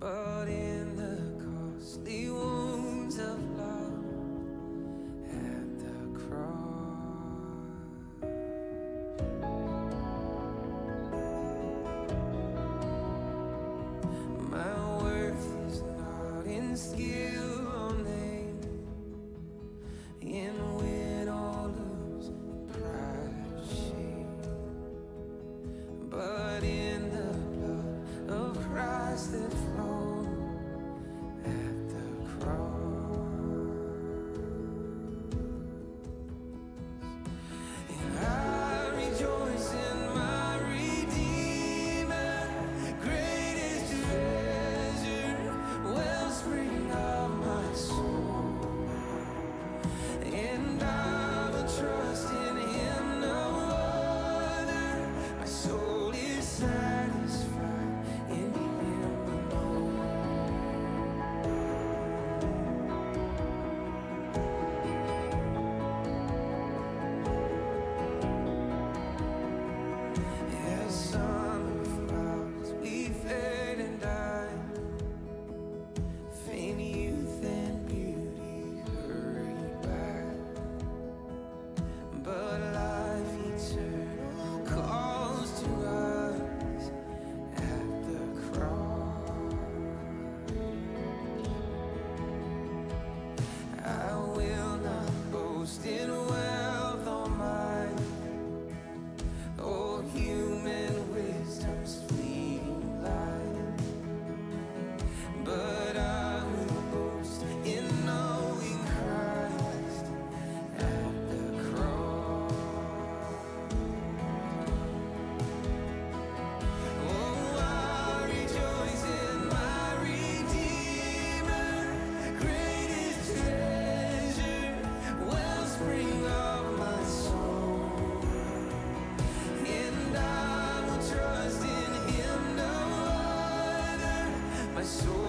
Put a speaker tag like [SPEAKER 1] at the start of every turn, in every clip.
[SPEAKER 1] But it. Soul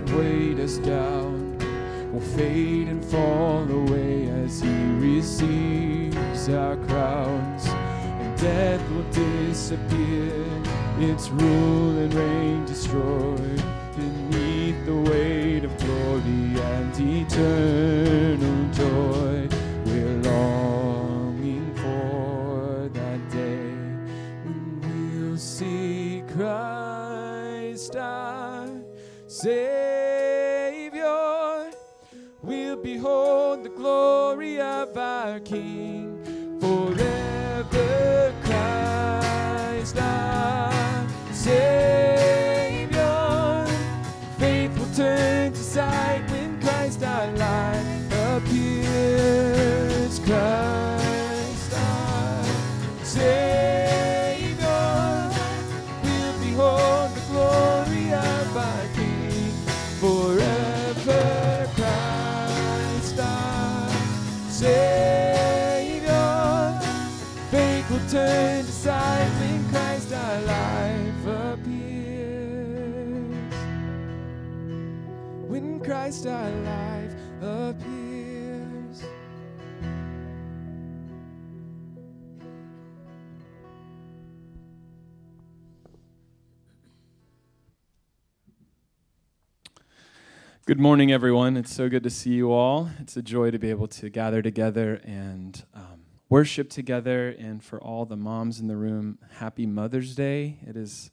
[SPEAKER 1] that
[SPEAKER 2] weighed us down will fade and fall Good morning, everyone. It's so good to see you all. It's a joy to be able to gather together and um, worship together. And for all the moms in the room, happy Mother's Day. It is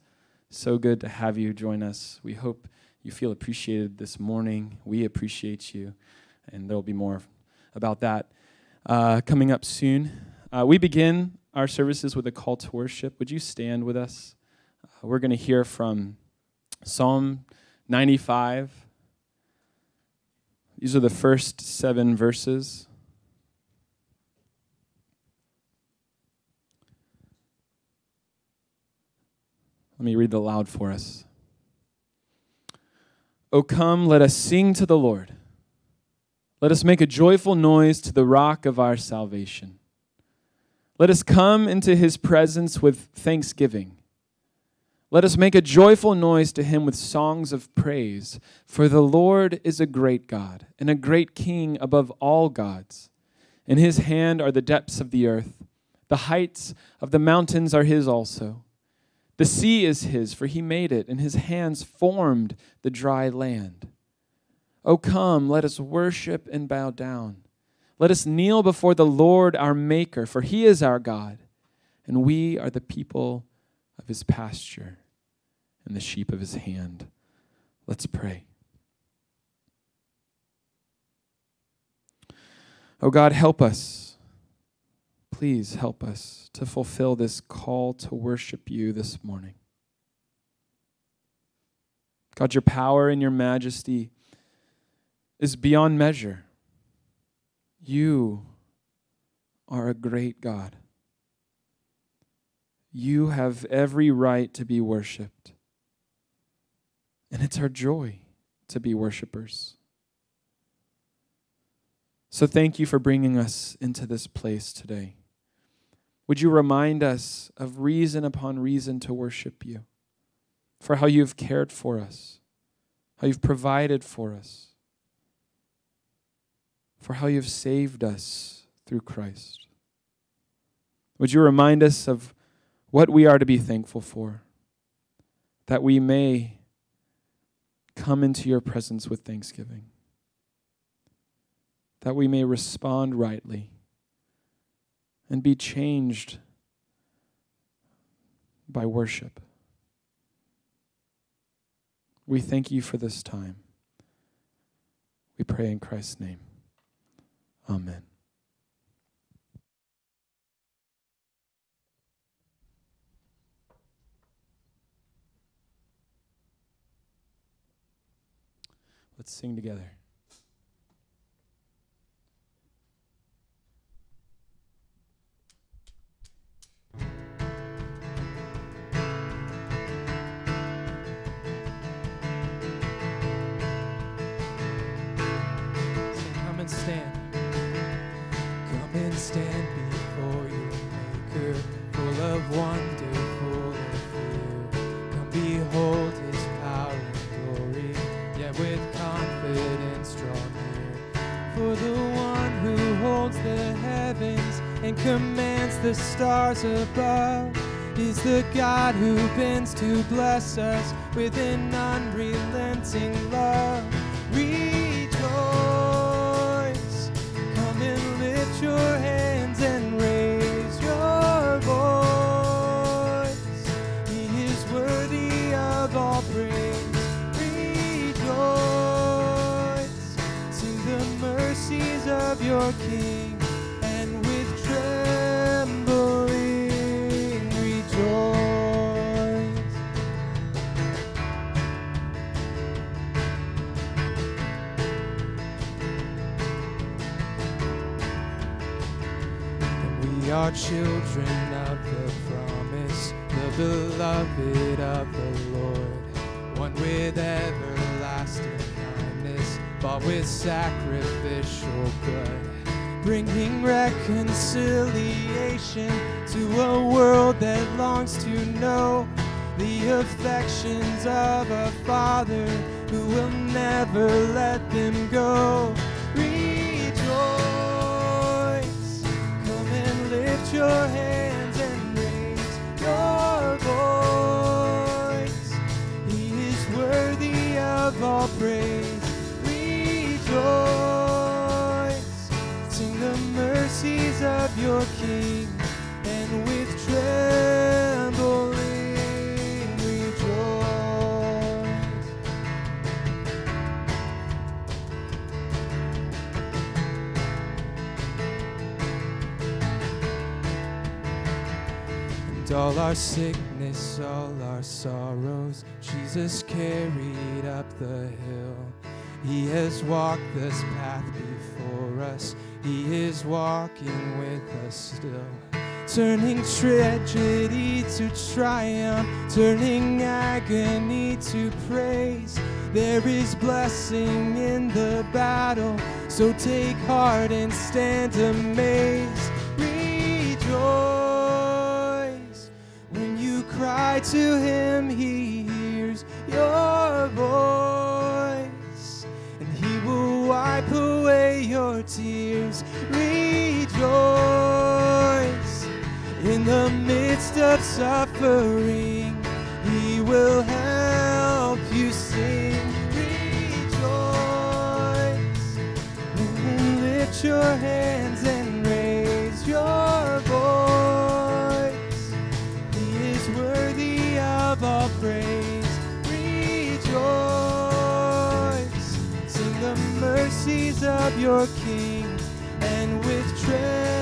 [SPEAKER 2] so good to have you join us. We hope you feel appreciated this morning. We appreciate you, and there will be more about that uh, coming up soon. Uh, we begin our services with a call to worship. Would you stand with us? Uh, we're going to hear from Psalm 95. These are the first seven verses. Let me read the loud for us. O come, let us sing to the Lord. Let us make a joyful noise to the rock of our salvation. Let us come into his presence with thanksgiving. Let us make a joyful noise to him with songs of praise. For the Lord is a great God and a great King above all gods. In his hand are the depths of the earth, the heights of the mountains are his also. The sea is his, for he made it, and his hands formed the dry land. O come, let us worship and bow down. Let us kneel before the Lord our Maker, for he is our God, and we are the people of his pasture and the sheep of his hand. Let's pray. Oh God, help us. Please help us to fulfill this call to worship you this morning. God, your power and your majesty is beyond measure. You are a great God. You have every right to be worshiped. And it's our joy to be worshipers. So thank you for bringing us into this place today. Would you remind us of reason upon reason to worship you, for how you've cared for us, how you've provided for us, for how you've saved us through Christ? Would you remind us of what we are to be thankful for, that we may come into your presence with thanksgiving, that we may respond rightly and be changed by worship. We thank you for this time. We pray in Christ's name. Amen. Let's sing together. So come and stand.
[SPEAKER 3] The stars above is the God who bends to bless us with an unrelenting love. Rejoice, come and lift your hands and raise your voice. He is worthy of all praise. Rejoice, sing the mercies of your King, bought with sacrificial blood, bringing reconciliation to a world that longs to know the affections of a father who will never let them go. Mercies of your King, and with trembling rejoice. And all our sickness, all our sorrows, Jesus carried up the hill. He has walked this path before us. He is walking with us still. Turning tragedy to triumph, turning agony to praise. There is blessing in the battle, so take heart and stand amazed. Rejoice when you cry to Him, He hears your voice, wipe away your tears. Rejoice in the midst of suffering, He will help you sing. Rejoice and lift your hands and raise your of your King, and with trembling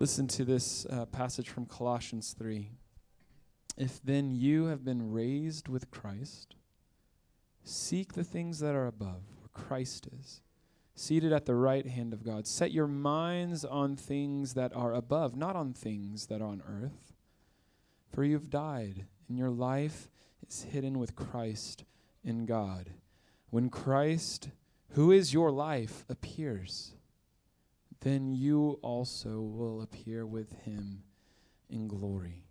[SPEAKER 2] Listen to this uh, passage from Colossians 3. If then you have been raised with Christ, seek the things that are above, where Christ is, seated at the right hand of God. Set your minds on things that are above, not on things that are on earth. For you have died, and your life is hidden with Christ in God. When Christ, who is your life, appears, then you also will appear with him in glory.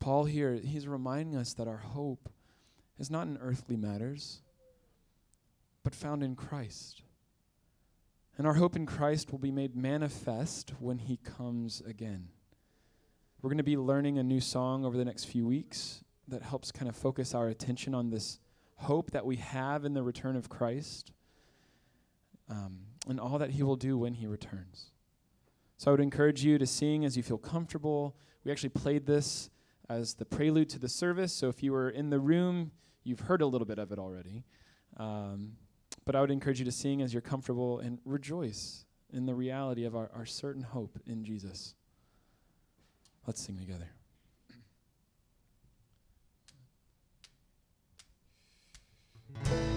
[SPEAKER 2] Paul here, he's reminding us that our hope is not in earthly matters, but found in Christ. And our hope in Christ will be made manifest when he comes again. We're going to be learning a new song over the next few weeks that helps kind of focus our attention on this hope that we have in the return of Christ um, and all that he will do when he returns. So I would encourage you to sing as you feel comfortable. We actually played this as the prelude to the service, so if you were in the room, you've heard a little bit of it already. Um, but I would encourage you to sing as you're comfortable and rejoice in the reality of our, our certain hope in Jesus. Let's sing together.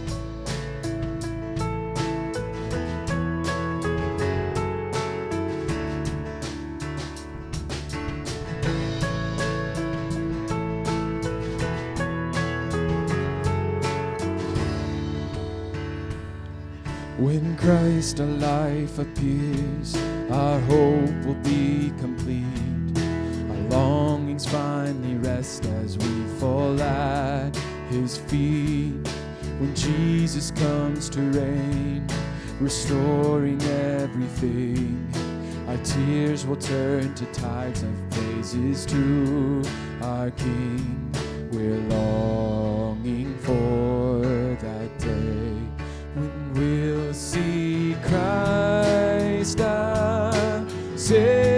[SPEAKER 2] When Christ our life appears, our hope will be complete. Our longings finally rest as we fall at His feet. When Jesus comes to reign, restoring everything, our tears will turn to tides of praises to our King. We're longing for that day see Christ our Savior.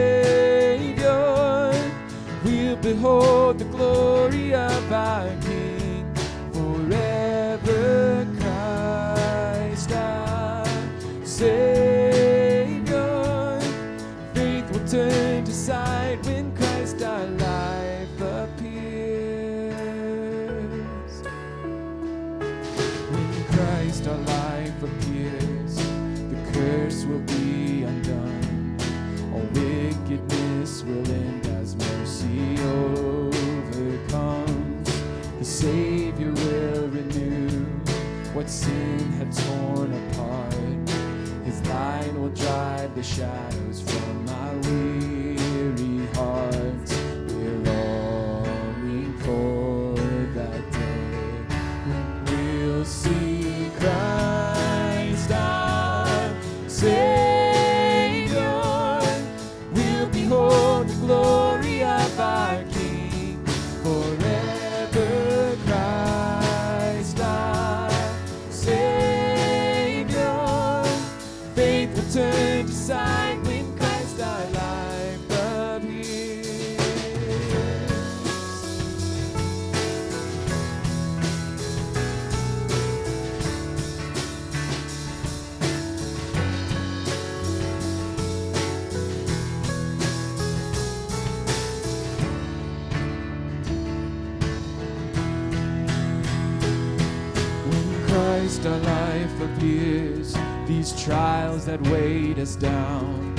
[SPEAKER 2] These trials that weighed us down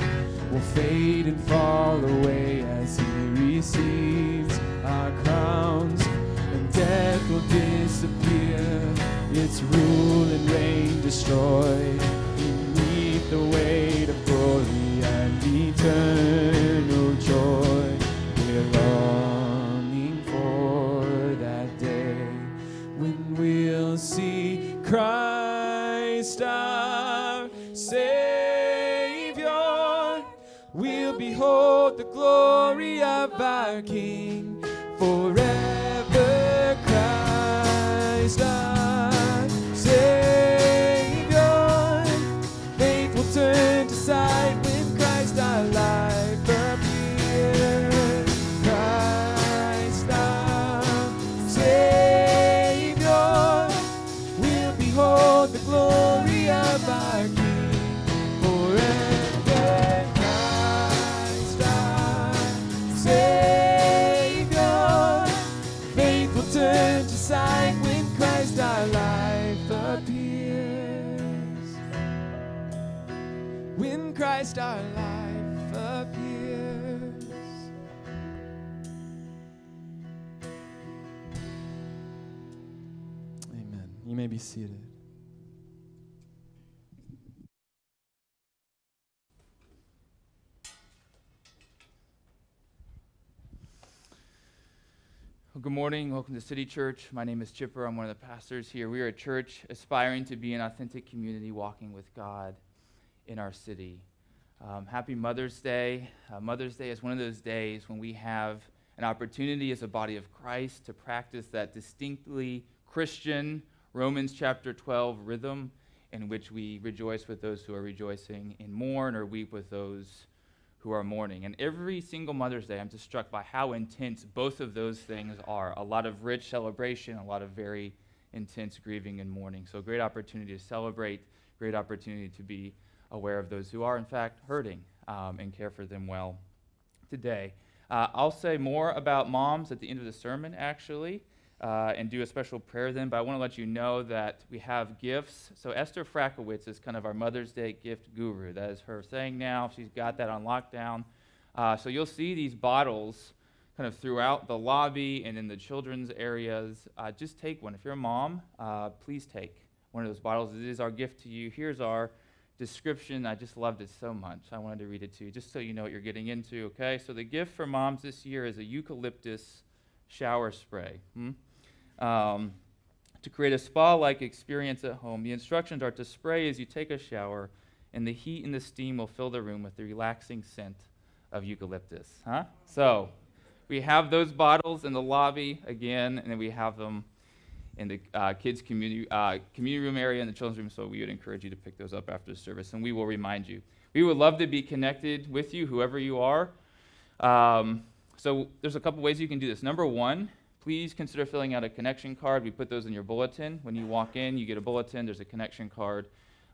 [SPEAKER 2] will fade and fall
[SPEAKER 4] Well, good morning. Welcome to City Church. My name is Chipper. I'm one of the pastors here. We are a church aspiring to be an authentic community walking with God in our city. Um, happy Mother's Day. Uh, Mother's Day is one of those days when we have an opportunity as a body of Christ to practice that distinctly Christian Romans chapter 12 rhythm in which we rejoice with those who are rejoicing and mourn or weep with those who are mourning. And every single Mother's Day, I'm just struck by how intense both of those things are. A lot of rich celebration, a lot of very intense grieving and mourning. So, great opportunity to celebrate, great opportunity to be aware of those who are, in fact, hurting um, and care for them well today. Uh, I'll say more about moms at the end of the sermon, actually. Uh, and do a special prayer then, but I want to let you know that we have gifts. So Esther Frakowitz is kind of our Mother's Day gift guru. That is her saying now. She's got that on lockdown. Uh, so you'll see these bottles kind of throughout the lobby and in the children's areas. Uh, just take one. If you're a mom, uh, please take one of those bottles. It is our gift to you. Here's our description. I just loved it so much. I wanted to read it to you just so you know what you're getting into, okay? So the gift for moms this year is a eucalyptus shower spray. Hmm? Um, to create a spa like experience at home, the instructions are to spray as you take a shower, and the heat and the steam will fill the room with the relaxing scent of eucalyptus. Huh? So, we have those bottles in the lobby again, and then we have them in the uh, kids' community, uh, community room area and the children's room, so we would encourage you to pick those up after the service, and we will remind you. We would love to be connected with you, whoever you are. Um, so, there's a couple ways you can do this. Number one, please consider filling out a connection card. We put those in your bulletin. When you walk in, you get a bulletin, there's a connection card.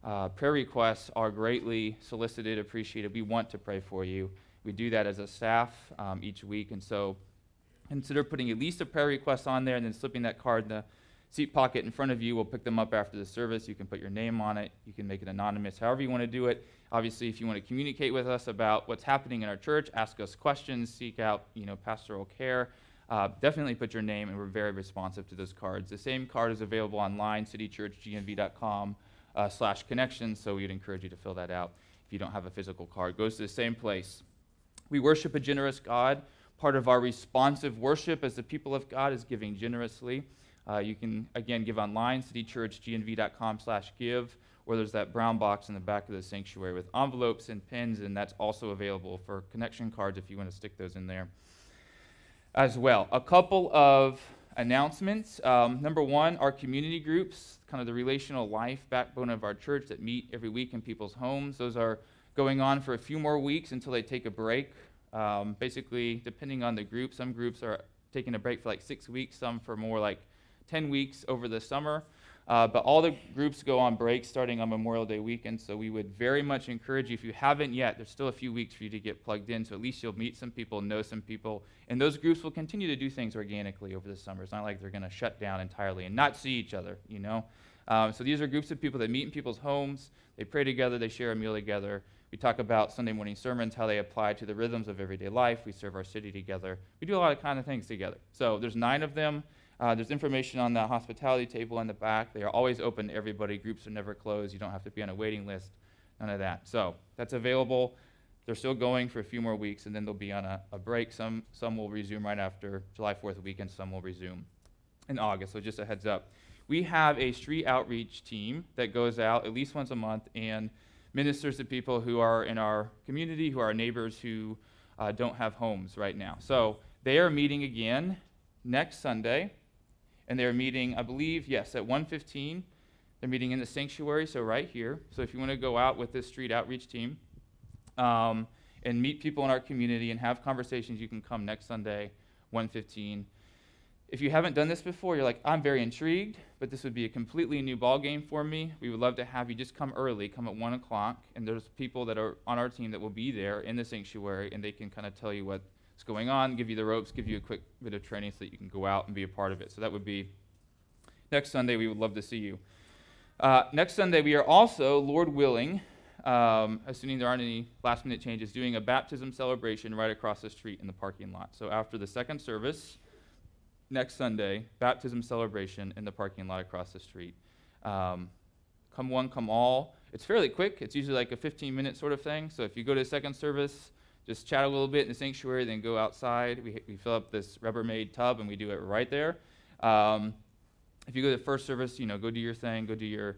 [SPEAKER 4] Uh, prayer requests are greatly solicited, appreciated. We want to pray for you. We do that as a staff um, each week, and so consider putting at least a prayer request on there and then slipping that card in the seat pocket in front of you. We'll pick them up after the service. You can put your name on it. You can make it anonymous, however you want to do it. Obviously, if you want to communicate with us about what's happening in our church, ask us questions, seek out, you know, pastoral care. Uh, definitely put your name, and we're very responsive to those cards. The same card is available online, citychurchgnv.com uh, slash connections, so we'd encourage you to fill that out if you don't have a physical card. It goes to the same place. We worship a generous God. Part of our responsive worship as the people of God is giving generously. Uh, you can, again, give online, citychurchgnv.com slash give, or there's that brown box in the back of the sanctuary with envelopes and pins, and that's also available for connection cards if you want to stick those in there as well. A couple of announcements. Um, number one, our community groups, kind of the relational life backbone of our church that meet every week in people's homes. Those are going on for a few more weeks until they take a break. Um, basically, depending on the group, some groups are taking a break for like six weeks, some for more like 10 weeks over the summer. Uh, but all the groups go on break starting on Memorial Day weekend, so we would very much encourage you, if you haven't yet, there's still a few weeks for you to get plugged in, so at least you'll meet some people, know some people, and those groups will continue to do things organically over the summer. It's not like they're going to shut down entirely and not see each other, you know? Um, so these are groups of people that meet in people's homes, they pray together, they share a meal together. We talk about Sunday morning sermons, how they apply to the rhythms of everyday life. We serve our city together. We do a lot of kind of things together. So there's nine of them. Uh, there's information on the hospitality table in the back. They are always open to everybody. Groups are never closed. You don't have to be on a waiting list. None of that. So that's available. They're still going for a few more weeks, and then they'll be on a, a break. Some, some will resume right after July 4th weekend. Some will resume in August. So just a heads up. We have a street outreach team that goes out at least once a month and ministers to people who are in our community, who are neighbors who uh, don't have homes right now. So they are meeting again next Sunday, and they're meeting, I believe, yes, at 1:15. They're meeting in the sanctuary, so right here. So if you want to go out with this street outreach team um, and meet people in our community and have conversations, you can come next Sunday, 1:15. If you haven't done this before, you're like, I'm very intrigued, but this would be a completely new ball game for me. We would love to have you just come early, come at one o'clock, and there's people that are on our team that will be there in the sanctuary, and they can kind of tell you what's going on, give you the ropes, give you a quick bit of training so that you can go out and be a part of it. So that would be next Sunday. We would love to see you. Uh, next Sunday, we are also, Lord willing, um, assuming there aren't any last minute changes, doing a baptism celebration right across the street in the parking lot. So after the second service, next Sunday, baptism celebration in the parking lot across the street. Um, come one, come all. It's fairly quick. It's usually like a 15 minute sort of thing. So if you go to second service, just chat a little bit in the sanctuary, then go outside. We, we fill up this Rubbermaid tub and we do it right there. Um, if you go to the first service, you know, go do your thing, go do your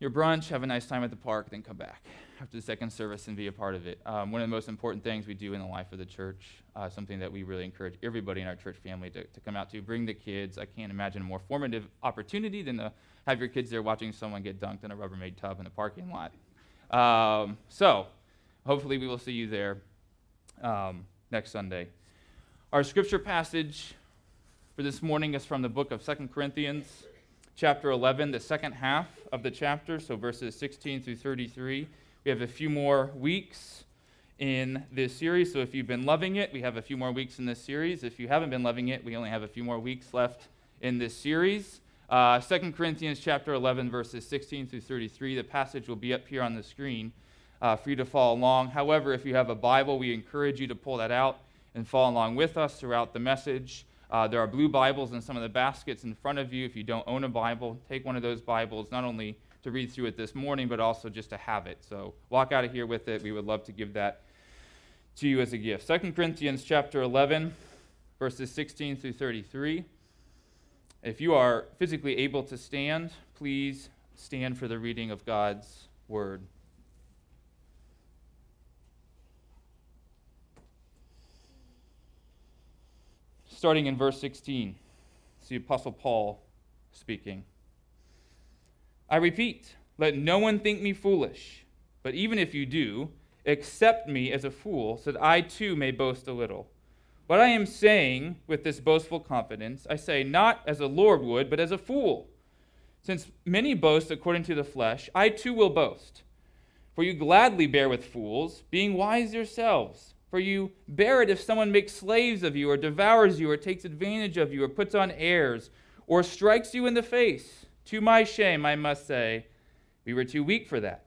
[SPEAKER 4] your brunch, have a nice time at the park, then come back after the second service and be a part of it. Um, one of the most important things we do in the life of the church, uh, something that we really encourage everybody in our church family to, to come out to. Bring the kids. I can't imagine a more formative opportunity than to have your kids there watching someone get dunked in a Rubbermaid tub in the parking lot. Um, so, hopefully, we will see you there um, next Sunday. Our scripture passage for this morning is from the book of Second Corinthians chapter 11, the second half of the chapter, so verses 16 through 33. We have a few more weeks in this series, so if you've been loving it, we have a few more weeks in this series. If you haven't been loving it, we only have a few more weeks left in this series. Uh, 2 Corinthians chapter 11, verses 16 through 33. The passage will be up here on the screen uh, for you to follow along. However, if you have a Bible, we encourage you to pull that out and follow along with us throughout the message. Uh, there are blue Bibles in some of the baskets in front of you. If you don't own a Bible, take one of those Bibles, not only to read through it this morning, but also just to have it. So walk out of here with it. We would love to give that to you as a gift. 2 Corinthians chapter 11, verses 16 through 33. If you are physically able to stand, please stand for the reading of God's word. Starting in verse 16. It's the Apostle Paul speaking. I repeat, let no one think me foolish, but even if you do, accept me as a fool, so that I too may boast a little. What I am saying with this boastful confidence, I say not as a Lord would, but as a fool. Since many boast according to the flesh, I too will boast. For you gladly bear with fools, being wise yourselves. For you bear it if someone makes slaves of you, or devours you, or takes advantage of you, or puts on airs, or strikes you in the face. To my shame, I must say, we were too weak for that.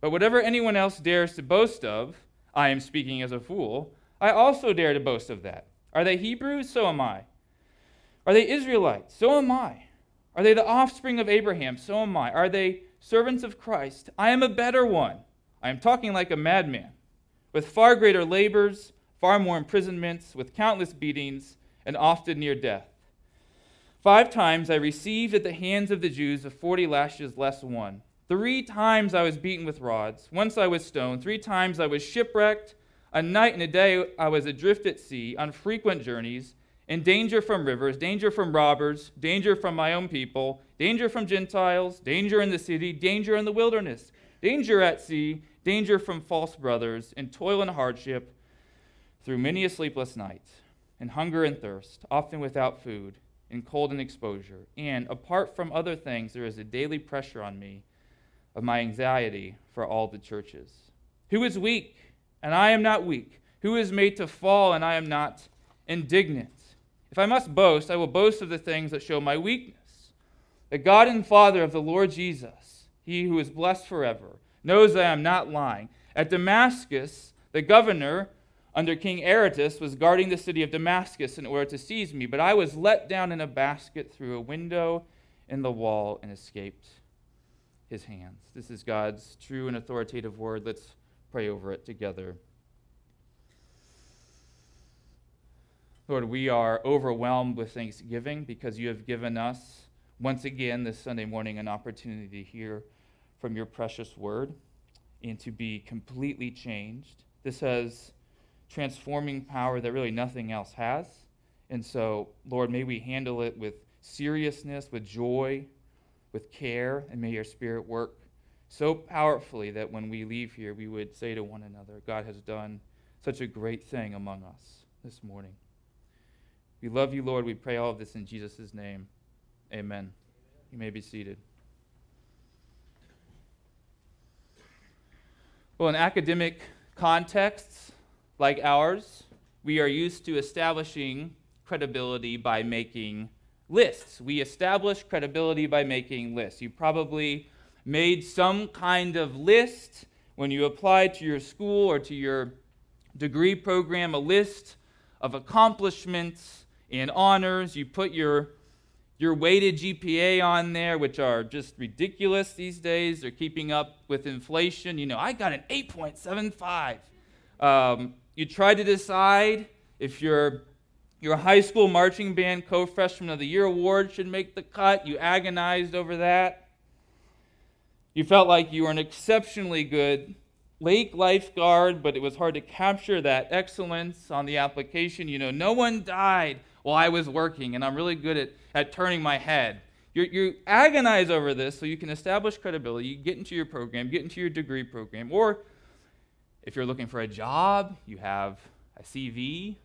[SPEAKER 4] But whatever anyone else dares to boast of, I am speaking as a fool, I also dare to boast of that. Are they Hebrews? So am I. Are they Israelites? So am I. Are they the offspring of Abraham? So am I. Are they servants of Christ? I am a better one. I am talking like a madman with far greater labors, far more imprisonments, with countless beatings, and often near death. Five times I received at the hands of the Jews of forty lashes less one. Three times I was beaten with rods. Once I was stoned. Three times I was shipwrecked. A night and a day I was adrift at sea, on frequent journeys, in danger from rivers, danger from robbers, danger from my own people, danger from Gentiles, danger in the city, danger in the wilderness, danger at sea, danger from false brothers, and toil and hardship through many a sleepless night, and hunger and thirst, often without food, and cold and exposure. And apart from other things, there is a daily pressure on me of my anxiety for all the churches. Who is weak, and I am not weak? Who is made to fall, and I am not indignant? If I must boast, I will boast of the things that show my weakness. The God and Father of the Lord Jesus, he who is blessed forever, knows that I am not lying. At Damascus, the governor under King Aretas was guarding the city of Damascus in order to seize me, but I was let down in a basket through a window in the wall and escaped his hands. This is God's true and authoritative word. Let's pray over it together. Lord, we are overwhelmed with thanksgiving because you have given us, once again this Sunday morning, an opportunity to hear from your precious word and to be completely changed. This has transforming power that really nothing else has. And so, Lord, may we handle it with seriousness, with joy, with care, and may your Spirit work so powerfully that when we leave here, we would say to one another, God has done such a great thing among us this morning. We love you, Lord. We pray all of this in Jesus' name. Amen. You may be seated. Well, in academic contexts like ours, we are used to establishing credibility by making lists. We establish credibility by making lists. You probably made some kind of list when you applied to your school or to your degree program, a list of accomplishments and honors. You put your your weighted GPA on there, which are just ridiculous these days. They're keeping up with inflation. You know, I got an 8.75. Um, you try to decide if your your high school marching band co-freshman of the year award should make the cut. You agonized over that. You felt like you were an exceptionally good lake lifeguard, but it was hard to capture that excellence on the application. You know, no one died while I was working, and I'm really good at, at turning my head. you you agonize over this so you can establish credibility. You get into your program, get into your degree program, or if you're looking for a job, you have a CV,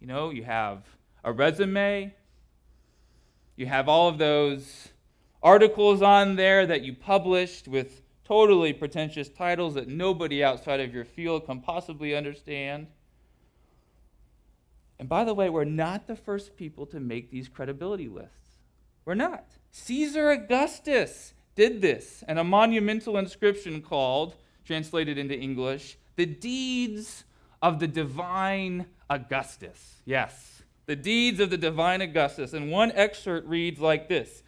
[SPEAKER 4] you know, you have a resume, you have all of those articles on there that you published with totally pretentious titles that nobody outside of your field can possibly understand. And by the way, we're not the first people to make these credibility lists. We're not. Caesar Augustus did this, and a monumental inscription called, translated into English, the deeds of the divine Augustus. Yes, the deeds of the divine Augustus. And one excerpt reads like this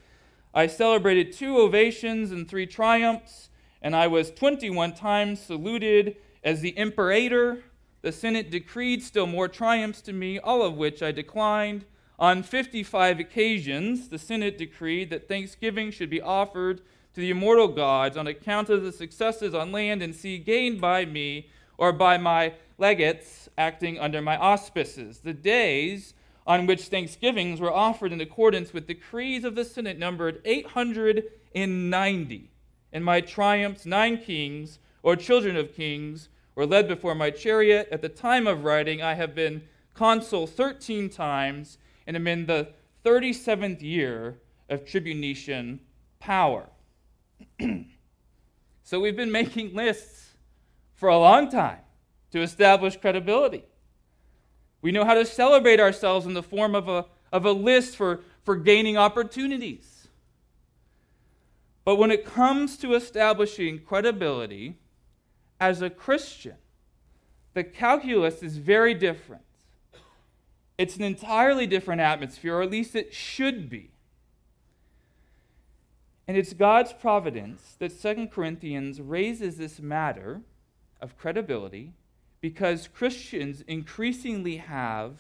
[SPEAKER 4] I celebrated two ovations and three triumphs, and I was 21 times saluted as the imperator. The Senate decreed still more triumphs to me, all of which I declined. On 55 occasions, the Senate decreed that thanksgiving should be offered to the immortal gods on account of the successes on land and sea gained by me or by my legates acting under my auspices. The days on which thanksgivings were offered in accordance with decrees of the Senate numbered 890. And my triumphs, nine kings, or children of kings, were led before my chariot. At the time of writing, I have been consul 13 times and am in the 37th year of tribunician power. so we've been making lists for a long time to establish credibility. We know how to celebrate ourselves in the form of a, of a list for, for gaining opportunities. But when it comes to establishing credibility as a Christian, the calculus is very different. It's an entirely different atmosphere, or at least it should be. And it's God's providence that Second Corinthians raises this matter of credibility because Christians increasingly have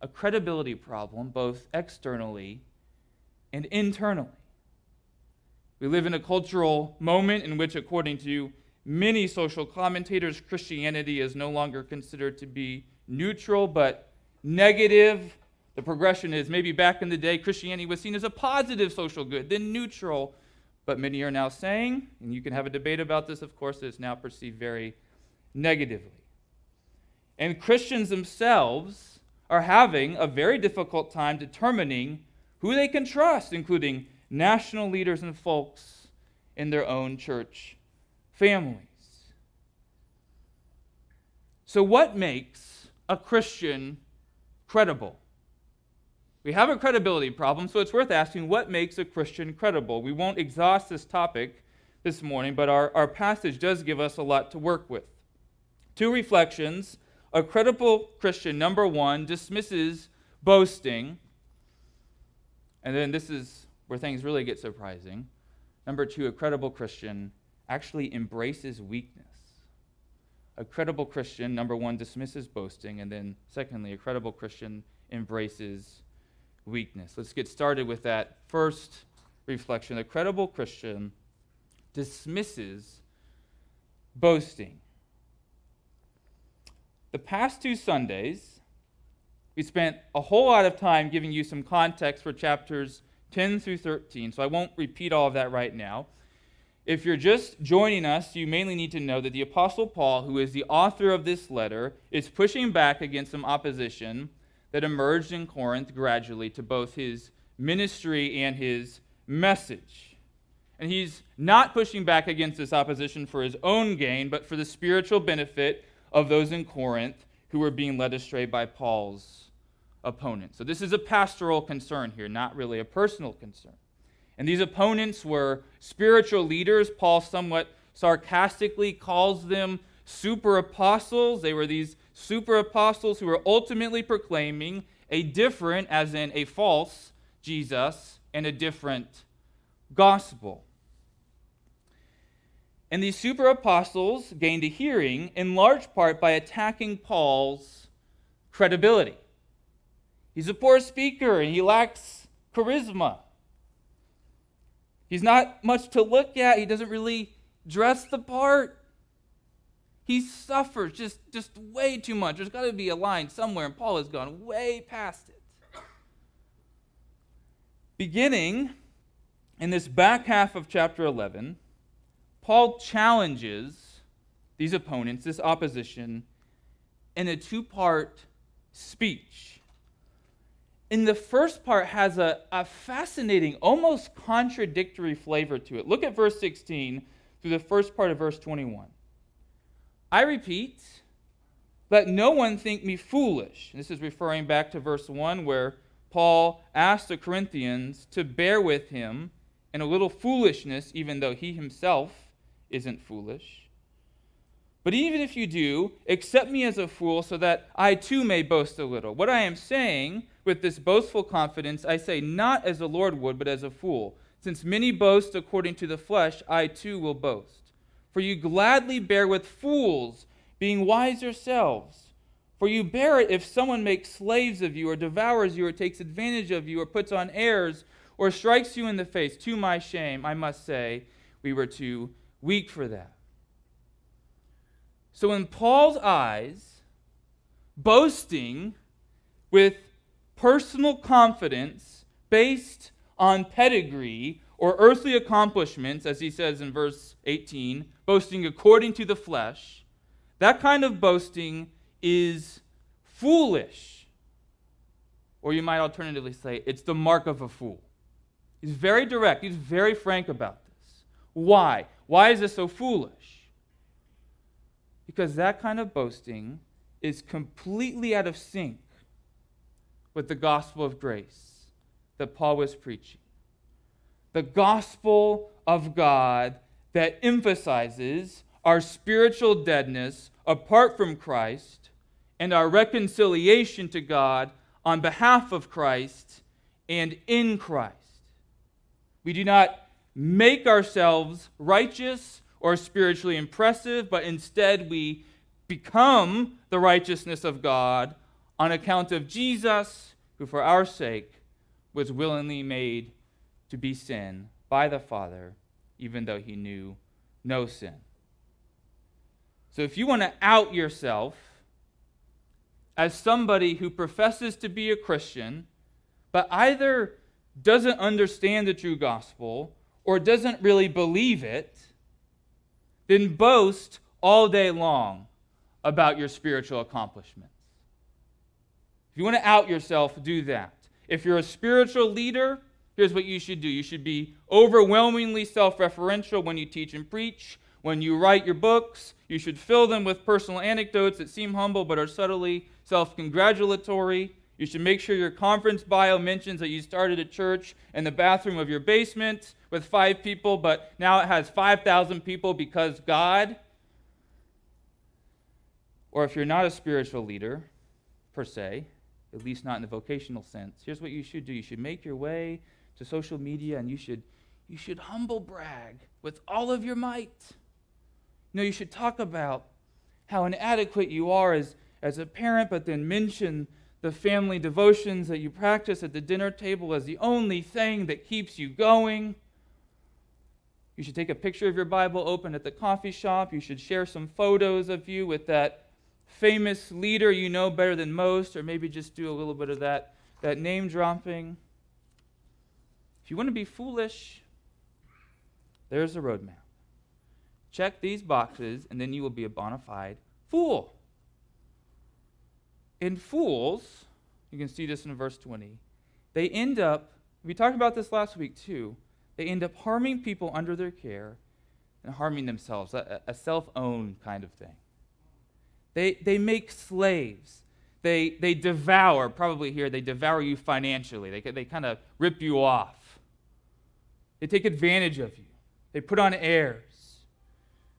[SPEAKER 4] a credibility problem, both externally and internally. We live in a cultural moment in which, according to many social commentators, Christianity is no longer considered to be neutral but negative. The progression is maybe back in the day, Christianity was seen as a positive social good, then neutral. But many are now saying, and you can have a debate about this, of course, it's now perceived very negatively. And Christians themselves are having a very difficult time determining who they can trust, including national leaders and folks in their own church families. So, what makes a Christian credible? We have a credibility problem, so it's worth asking what makes a Christian credible? We won't exhaust this topic this morning, but our, our passage does give us a lot to work with. Two reflections a credible Christian, number one, dismisses boasting. And then this is where things really get surprising. Number two, a credible Christian actually embraces weakness. A credible Christian, number one, dismisses boasting. And then, secondly, a credible Christian embraces weakness. Let's get started with that first reflection. A credible Christian dismisses boasting. The past two Sundays, we spent a whole lot of time giving you some context for chapters 10 through 13, so I won't repeat all of that right now. If you're just joining us, you mainly need to know that the Apostle Paul, who is the author of this letter, is pushing back against some opposition that emerged in Corinth gradually to both his ministry and his message. And he's not pushing back against this opposition for his own gain, but for the spiritual benefit of those in Corinth who were being led astray by Paul's opponents. So this is a pastoral concern here, not really a personal concern. And these opponents were spiritual leaders. Paul somewhat sarcastically calls them super apostles. They were these super apostles who were ultimately proclaiming a different, as in a false, Jesus and a different gospel. And these super apostles gained a hearing in large part by attacking Paul's credibility. He's a poor speaker and he lacks charisma. He's not much to look at. He doesn't really dress the part. He suffers just, just way too much. There's got to be a line somewhere, and Paul has gone way past it. Beginning in this back half of chapter 11, Paul challenges these opponents, this opposition, in a two part speech. And the first part has a, a fascinating, almost contradictory flavor to it. Look at verse 16 through the first part of verse 21. I repeat, let no one think me foolish. This is referring back to verse 1 where Paul asked the Corinthians to bear with him in a little foolishness, even though he himself isn't foolish. But even if you do, accept me as a fool so that I too may boast a little. What I am saying with this boastful confidence, I say not as the Lord would, but as a fool. Since many boast according to the flesh, I too will boast. For you gladly bear with fools, being wise yourselves. For you bear it if someone makes slaves of you, or devours you, or takes advantage of you, or puts on airs, or strikes you in the face. To my shame, I must say, we were too weak for that. So, in Paul's eyes, boasting with personal confidence based on pedigree or earthly accomplishments, as he says in verse 18, boasting according to the flesh, that kind of boasting is foolish. Or you might alternatively say, it's the mark of a fool. He's very direct, he's very frank about this. Why? Why is this so foolish? Because that kind of boasting is completely out of sync with the gospel of grace that Paul was preaching. The gospel of God that emphasizes our spiritual deadness apart from Christ and our reconciliation to God on behalf of Christ and in Christ. We do not make ourselves righteous or spiritually impressive, but instead we become the righteousness of God on account of Jesus, who for our sake was willingly made to be sin by the Father, even though he knew no sin. So if you want to out yourself as somebody who professes to be a Christian, but either doesn't understand the true gospel or doesn't really believe it, then boast all day long about your spiritual accomplishments. If you want to out yourself, do that. If you're a spiritual leader, here's what you should do you should be overwhelmingly self referential when you teach and preach. When you write your books, you should fill them with personal anecdotes that seem humble but are subtly self congratulatory. You should make sure your conference bio mentions that you started a church in the bathroom of your basement with five people, but now it has 5,000 people because God. or if you're not a spiritual leader, per se, at least not in the vocational sense, here's what you should do. You should make your way to social media and you should, you should humble brag with all of your might. You know, you should talk about how inadequate you are as, as a parent, but then mention the family devotions that you practice at the dinner table as the only thing that keeps you going. You should take a picture of your Bible open at the coffee shop. You should share some photos of you with that famous leader you know better than most, or maybe just do a little bit of that, that name dropping. If you want to be foolish, there's a roadmap. Check these boxes, and then you will be a bona fide fool. In fools, you can see this in verse 20, they end up, we talked about this last week too, they end up harming people under their care and harming themselves, a, a self owned kind of thing. They, they make slaves. They, they devour, probably here, they devour you financially. They, they kind of rip you off. They take advantage of you. They put on airs.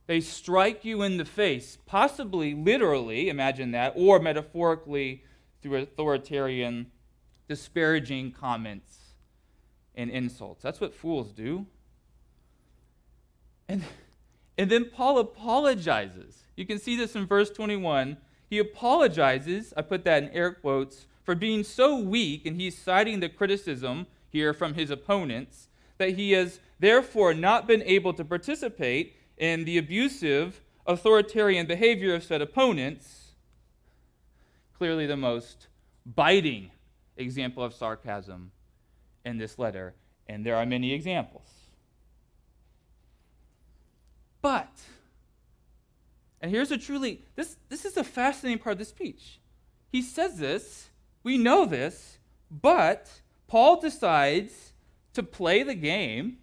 [SPEAKER 4] They strike you in the face, possibly literally, imagine that, or metaphorically through authoritarian, disparaging comments and insults. That's what fools do. And, and then Paul apologizes. You can see this in verse 21. He apologizes, I put that in air quotes, for being so weak, and he's citing the criticism here from his opponents, that he has therefore not been able to participate in the abusive, authoritarian behavior of said opponents. Clearly, the most biting example of sarcasm in this letter, and there are many examples. But, and here's a truly, this, this is a fascinating part of the speech. He says this, we know this, but Paul decides to play the game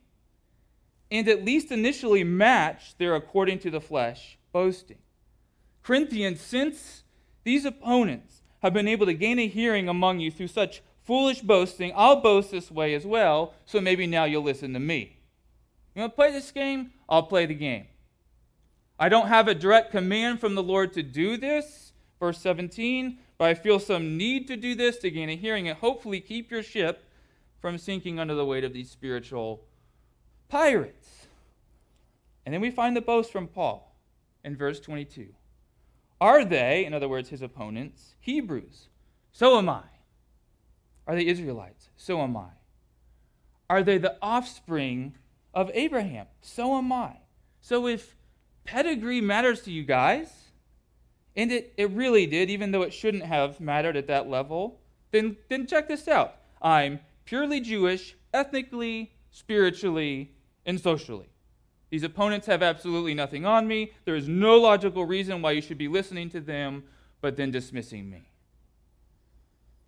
[SPEAKER 4] and at least initially match their according to the flesh boasting. Corinthians, since these opponents have been able to gain a hearing among you through such foolish boasting, I'll boast this way as well, so maybe now you'll listen to me. You want to play this game? I'll play the game. I don't have a direct command from the Lord to do this, verse 17, but I feel some need to do this to gain a hearing and hopefully keep your ship from sinking under the weight of these spiritual pirates. And then we find the boast from Paul in verse 22. Are they, in other words, his opponents, Hebrews? So am I. Are they Israelites? So am I. Are they the offspring of Abraham? So am I. So if pedigree matters to you guys, and it, it really did, even though it shouldn't have mattered at that level, then, then check this out. I'm purely Jewish, ethnically, spiritually, and socially. These opponents have absolutely nothing on me. There is no logical reason why you should be listening to them, but then dismissing me.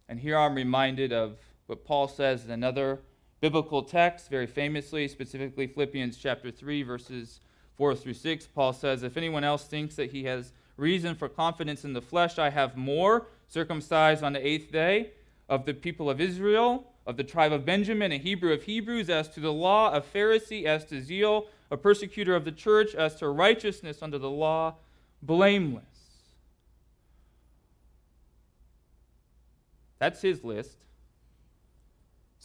[SPEAKER 4] And here I'm reminded of what Paul says in another biblical text, very famously, specifically Philippians chapter 3, verses 4 through 6. Paul says, If anyone else thinks that he has reason for confidence in the flesh, I have more, circumcised on the eighth day, of the people of Israel, of the tribe of Benjamin, a Hebrew of Hebrews, as to the law, a Pharisee, as to zeal, a persecutor of the church, as to righteousness under the law, blameless. That's his list.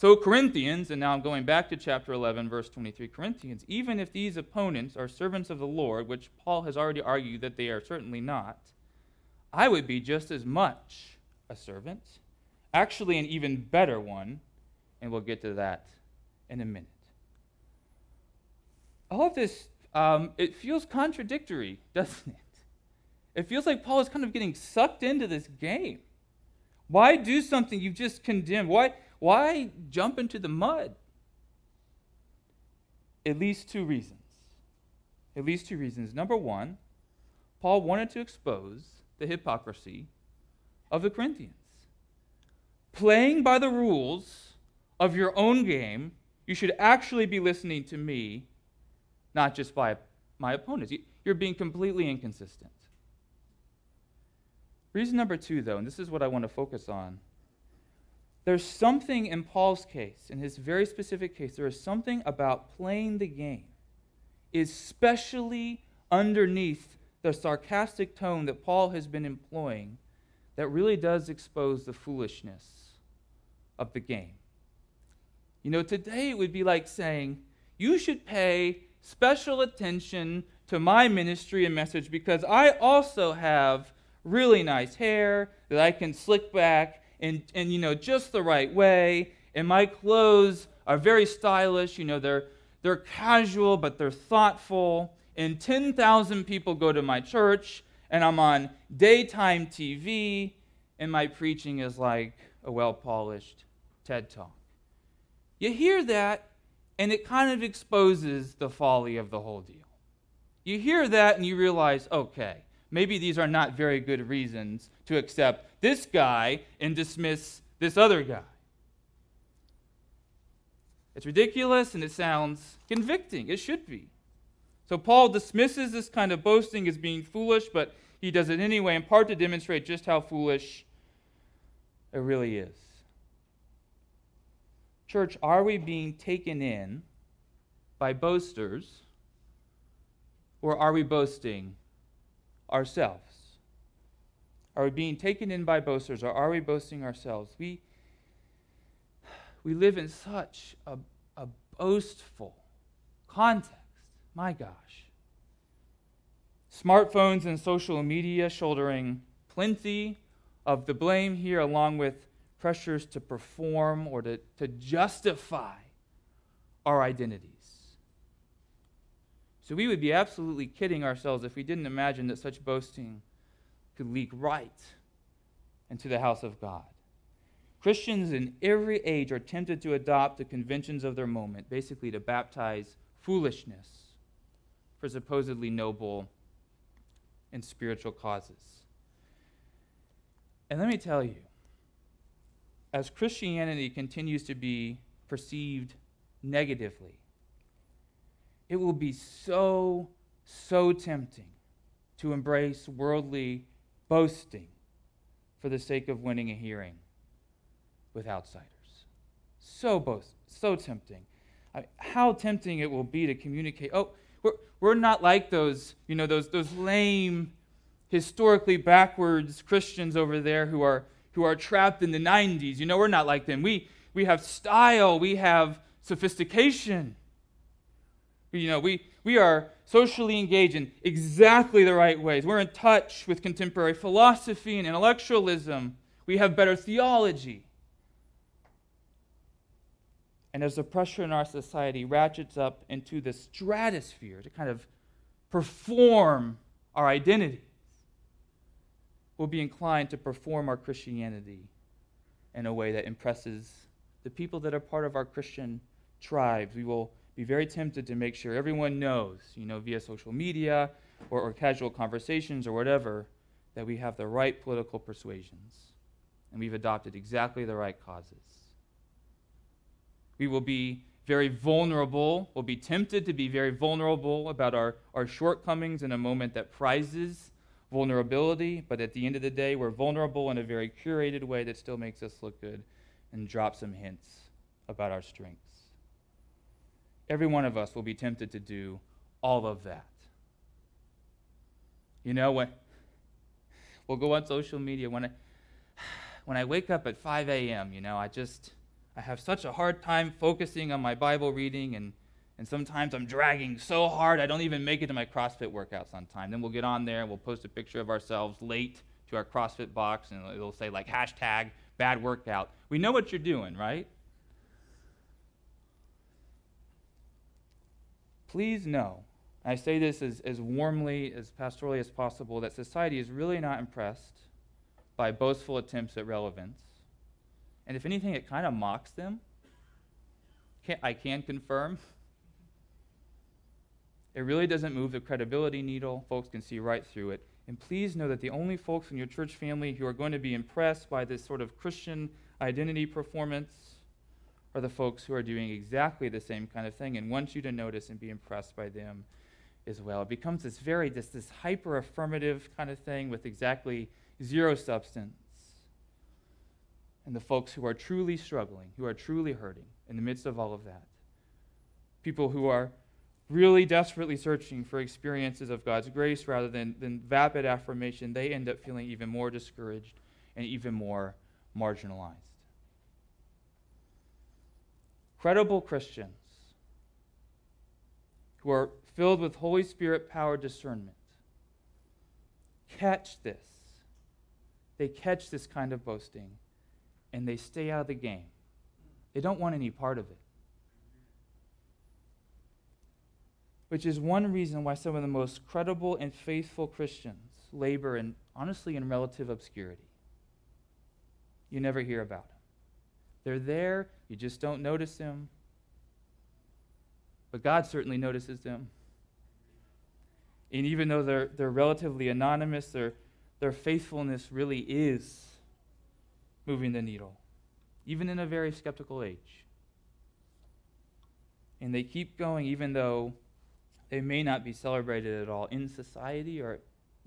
[SPEAKER 4] So, Corinthians, and now I'm going back to chapter 11, verse 23 Corinthians, even if these opponents are servants of the Lord, which Paul has already argued that they are certainly not, I would be just as much a servant, actually, an even better one, and we'll get to that in a minute. All of this, um, it feels contradictory, doesn't it? It feels like Paul is kind of getting sucked into this game. Why do something you've just condemned? Why, why jump into the mud? At least two reasons. At least two reasons. Number one, Paul wanted to expose the hypocrisy of the Corinthians. Playing by the rules of your own game, you should actually be listening to me, not just by my opponents. You're being completely inconsistent. Reason number two, though, and this is what I want to focus on. There's something in Paul's case, in his very specific case, there is something about playing the game, especially underneath the sarcastic tone that Paul has been employing that really does expose the foolishness of the game. You know, today it would be like saying, you should pay special attention to my ministry and message because I also have really nice hair that I can slick back and, and you know, just the right way. And my clothes are very stylish. You know, they're, they're casual, but they're thoughtful. And 10,000 people go to my church, and I'm on daytime TV, and my preaching is like a well polished TED talk. You hear that, and it kind of exposes the folly of the whole deal. You hear that, and you realize, okay, maybe these are not very good reasons to accept this guy and dismiss this other guy. It's ridiculous and it sounds convicting. It should be. So Paul dismisses this kind of boasting as being foolish, but he does it anyway, in part to demonstrate just how foolish it really is. Church, are we being taken in by boasters, or are we boasting ourselves? Are we being taken in by boasters, or are we boasting ourselves? We we live in such a, a boastful context. My gosh. Smartphones and social media shouldering plenty of the blame here, along with pressures to perform or to, to justify our identities. So we would be absolutely kidding ourselves if we didn't imagine that such boasting could leak right into the house of God. Christians in every age are tempted to adopt the conventions of their moment, basically to baptize foolishness for supposedly noble and spiritual causes. And let me tell you, as Christianity continues to be perceived negatively, it will be so, so tempting to embrace worldly boasting for the sake of winning a hearing with outsiders. So both, so tempting. I, how tempting it will be to communicate. Oh, we're, we're not like those, you know, those, those lame, historically backwards Christians over there who are, who are trapped in the 90s. You know, we're not like them. We, we have style, we have sophistication. You know, we, we are socially engaged in exactly the right ways. We're in touch with contemporary philosophy and intellectualism. We have better theology. And as the pressure in our society ratchets up into the stratosphere to kind of perform our identities, we'll be inclined to perform our Christianity in a way that impresses the people that are part of our Christian tribes. We will be very tempted to make sure everyone knows, you know, via social media or, or casual conversations or whatever, that we have the right political persuasions and we've adopted exactly the right causes. We will be very vulnerable, we'll be tempted to be very vulnerable about our, our shortcomings in a moment that prizes vulnerability, but at the end of the day, we're vulnerable in a very curated way that still makes us look good and drop some hints about our strengths. Every one of us will be tempted to do all of that. You know, when we'll go on social media, when I, when I wake up at 5 a.m., you know, I just I have such a hard time focusing on my Bible reading, and, and sometimes I'm dragging so hard I don't even make it to my CrossFit workouts on time. Then we'll get on there and we'll post a picture of ourselves late to our CrossFit box, and it'll say, like, hashtag bad workout. We know what you're doing, right? Please know, I say this as, as warmly, as pastorally as possible, that society is really not impressed by boastful attempts at relevance and if anything, it kind of mocks them. Can, I can confirm. It really doesn't move the credibility needle. Folks can see right through it. And please know that the only folks in your church family who are going to be impressed by this sort of Christian identity performance are the folks who are doing exactly the same kind of thing and want you to notice and be impressed by them as well. It becomes this very, this, this hyper affirmative kind of thing with exactly zero substance and the folks who are truly struggling, who are truly hurting in the midst of all of that. People who are really desperately searching for experiences of God's grace rather than, than vapid affirmation, they end up feeling even more discouraged and even more marginalized. Credible Christians who are filled with Holy Spirit powered discernment catch this. They catch this kind of boasting and they stay out of the game. They don't want any part of it. Which is one reason why some of the most credible and faithful Christians labor in, honestly, in relative obscurity. You never hear about them. They're there, you just don't notice them. But God certainly notices them. And even though they're, they're relatively anonymous, their, their faithfulness really is moving the needle, even in a very skeptical age. And they keep going even though they may not be celebrated at all in society or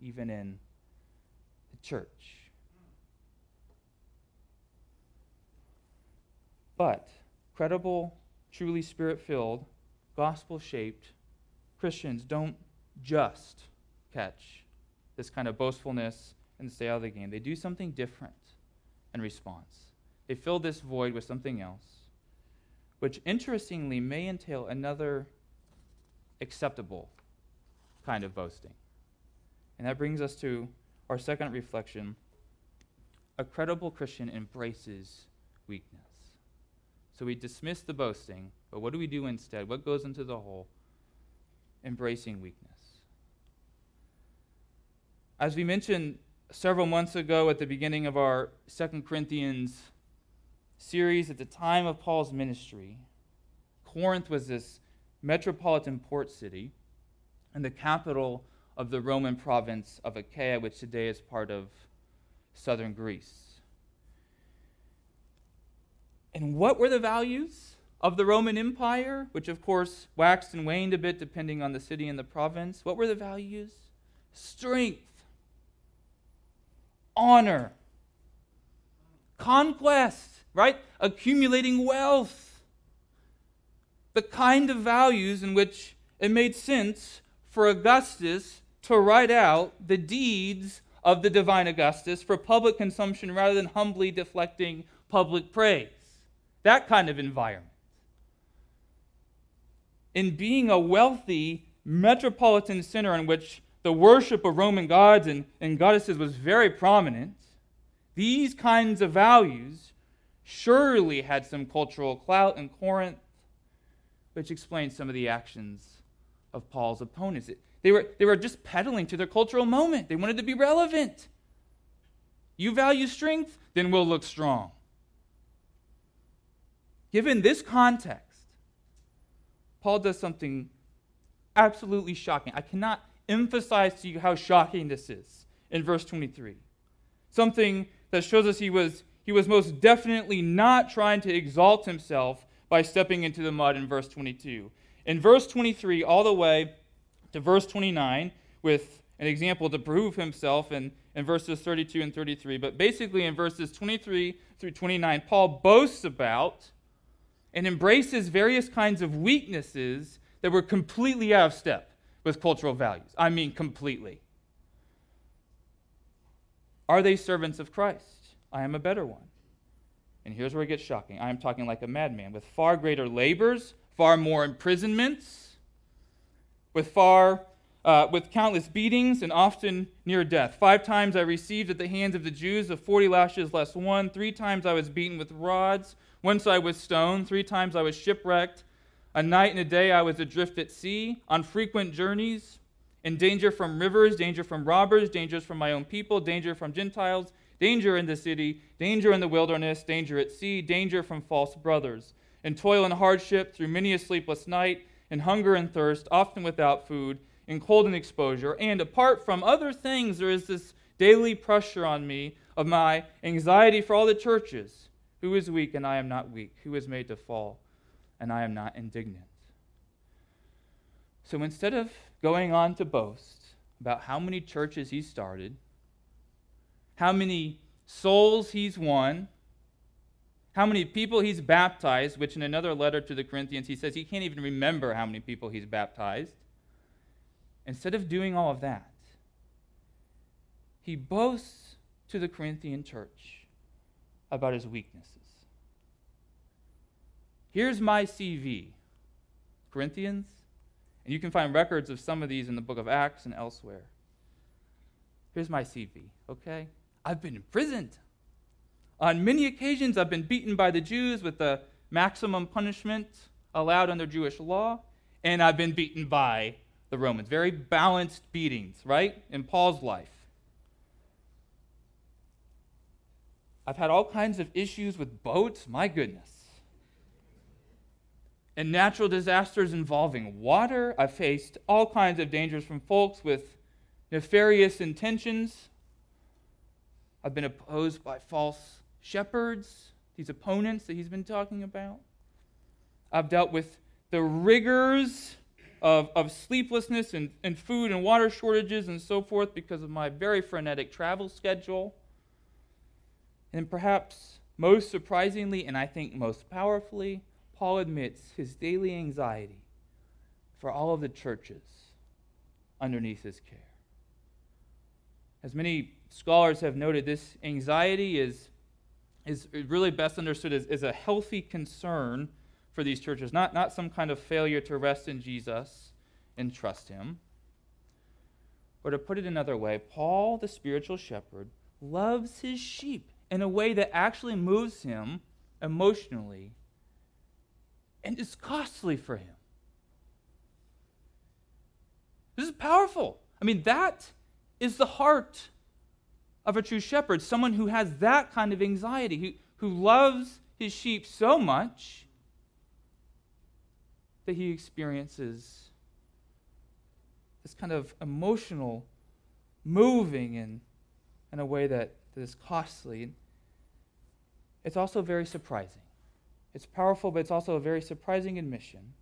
[SPEAKER 4] even in the church. But credible, truly spirit filled, gospel shaped Christians don't just catch this kind of boastfulness and stay out of the game. They do something different in response. They fill this void with something else, which interestingly may entail another acceptable kind of boasting. And that brings us to our second reflection. A credible Christian embraces weakness. So we dismiss the boasting, but what do we do instead? What goes into the hole? Embracing weakness. As we mentioned several months ago at the beginning of our Second Corinthians series, at the time of Paul's ministry, Corinth was this metropolitan port city and the capital of the Roman province of Achaia, which today is part of southern Greece. And what were the values of the Roman Empire, which of course waxed and waned a bit depending on the city and the province? What were the values? Strength, honor, conquest, right? Accumulating wealth. The kind of values in which it made sense for Augustus to write out the deeds of the divine Augustus for public consumption rather than humbly deflecting public praise. That kind of environment. In being a wealthy metropolitan center in which the worship of Roman gods and, and goddesses was very prominent, these kinds of values surely had some cultural clout in Corinth, which explains some of the actions of Paul's opponents. They were, they were just peddling to their cultural moment, they wanted to be relevant. You value strength, then we'll look strong. Given this context, Paul does something absolutely shocking. I cannot emphasize to you how shocking this is in verse 23. Something that shows us he was, he was most definitely not trying to exalt himself by stepping into the mud in verse 22. In verse 23, all the way to verse 29, with an example to prove himself in, in verses 32 and 33. But basically, in verses 23 through 29, Paul boasts about and embraces various kinds of weaknesses that were completely out of step with cultural values. I mean, completely. Are they servants of Christ? I am a better one. And here's where it gets shocking. I am talking like a madman, with far greater labors, far more imprisonments, with far uh, with countless beatings and often near death. Five times I received at the hands of the Jews of forty lashes less one. Three times I was beaten with rods. Once I was stoned. Three times I was shipwrecked. A night and a day I was adrift at sea, on frequent journeys, in danger from rivers, danger from robbers, dangers from my own people, danger from Gentiles, danger in the city, danger in the wilderness, danger at sea, danger from false brothers, in toil and hardship, through many a sleepless night, in hunger and thirst, often without food, in cold and exposure. And apart from other things, there is this daily pressure on me of my anxiety for all the churches. Who is weak and I am not weak? Who is made to fall and I am not indignant. So instead of going on to boast about how many churches he started, how many souls he's won, how many people he's baptized, which in another letter to the Corinthians, he says he can't even remember how many people he's baptized. Instead of doing all of that, he boasts to the Corinthian church about his weaknesses. Here's my CV, Corinthians, and you can find records of some of these in the book of Acts and elsewhere. Here's my CV, okay? I've been imprisoned. On many occasions, I've been beaten by the Jews with the maximum punishment allowed under Jewish law, and I've been beaten by the Romans. Very balanced beatings, right? In Paul's life. I've had all kinds of issues with boats, my goodness. And natural disasters involving water. I've faced all kinds of dangers from folks with nefarious intentions. I've been opposed by false shepherds, these opponents that he's been talking about. I've dealt with the rigors of, of sleeplessness and, and food and water shortages and so forth because of my very frenetic travel schedule. And perhaps most surprisingly, and I think most powerfully, Paul admits his daily anxiety for all of the churches underneath his care. As many scholars have noted, this anxiety is, is really best understood as, as a healthy concern for these churches, not, not some kind of failure to rest in Jesus and trust him. Or to put it another way, Paul, the spiritual shepherd, loves his sheep in a way that actually moves him emotionally and is costly for him. This is powerful. I mean, that is the heart of a true shepherd, someone who has that kind of anxiety, who, who loves his sheep so much that he experiences this kind of emotional moving in, in a way that, that is costly. It's also very surprising. It's powerful, but it's also a very surprising admission.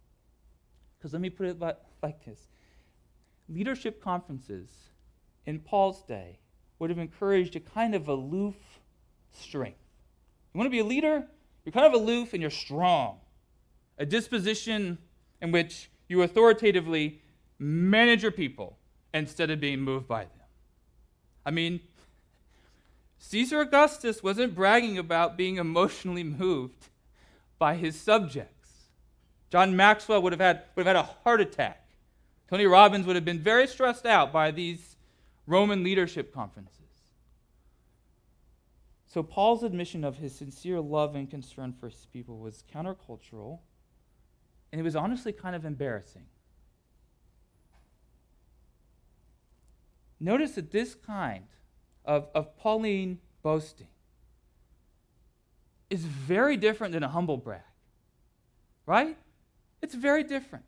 [SPEAKER 4] Because let me put it like this leadership conferences in Paul's day would have encouraged a kind of aloof strength. You want to be a leader? You're kind of aloof and you're strong. A disposition in which you authoritatively manage your people instead of being moved by them. I mean, Caesar Augustus wasn't bragging about being emotionally moved by his subjects. John Maxwell would have had, would have had a heart attack. Tony Robbins would have been very stressed out by these Roman leadership conferences. So, Paul's admission of his sincere love and concern for his people was countercultural, and it was honestly kind of embarrassing. Notice that this kind of, of Pauline boasting is very different than a humble brag, right? It's very different.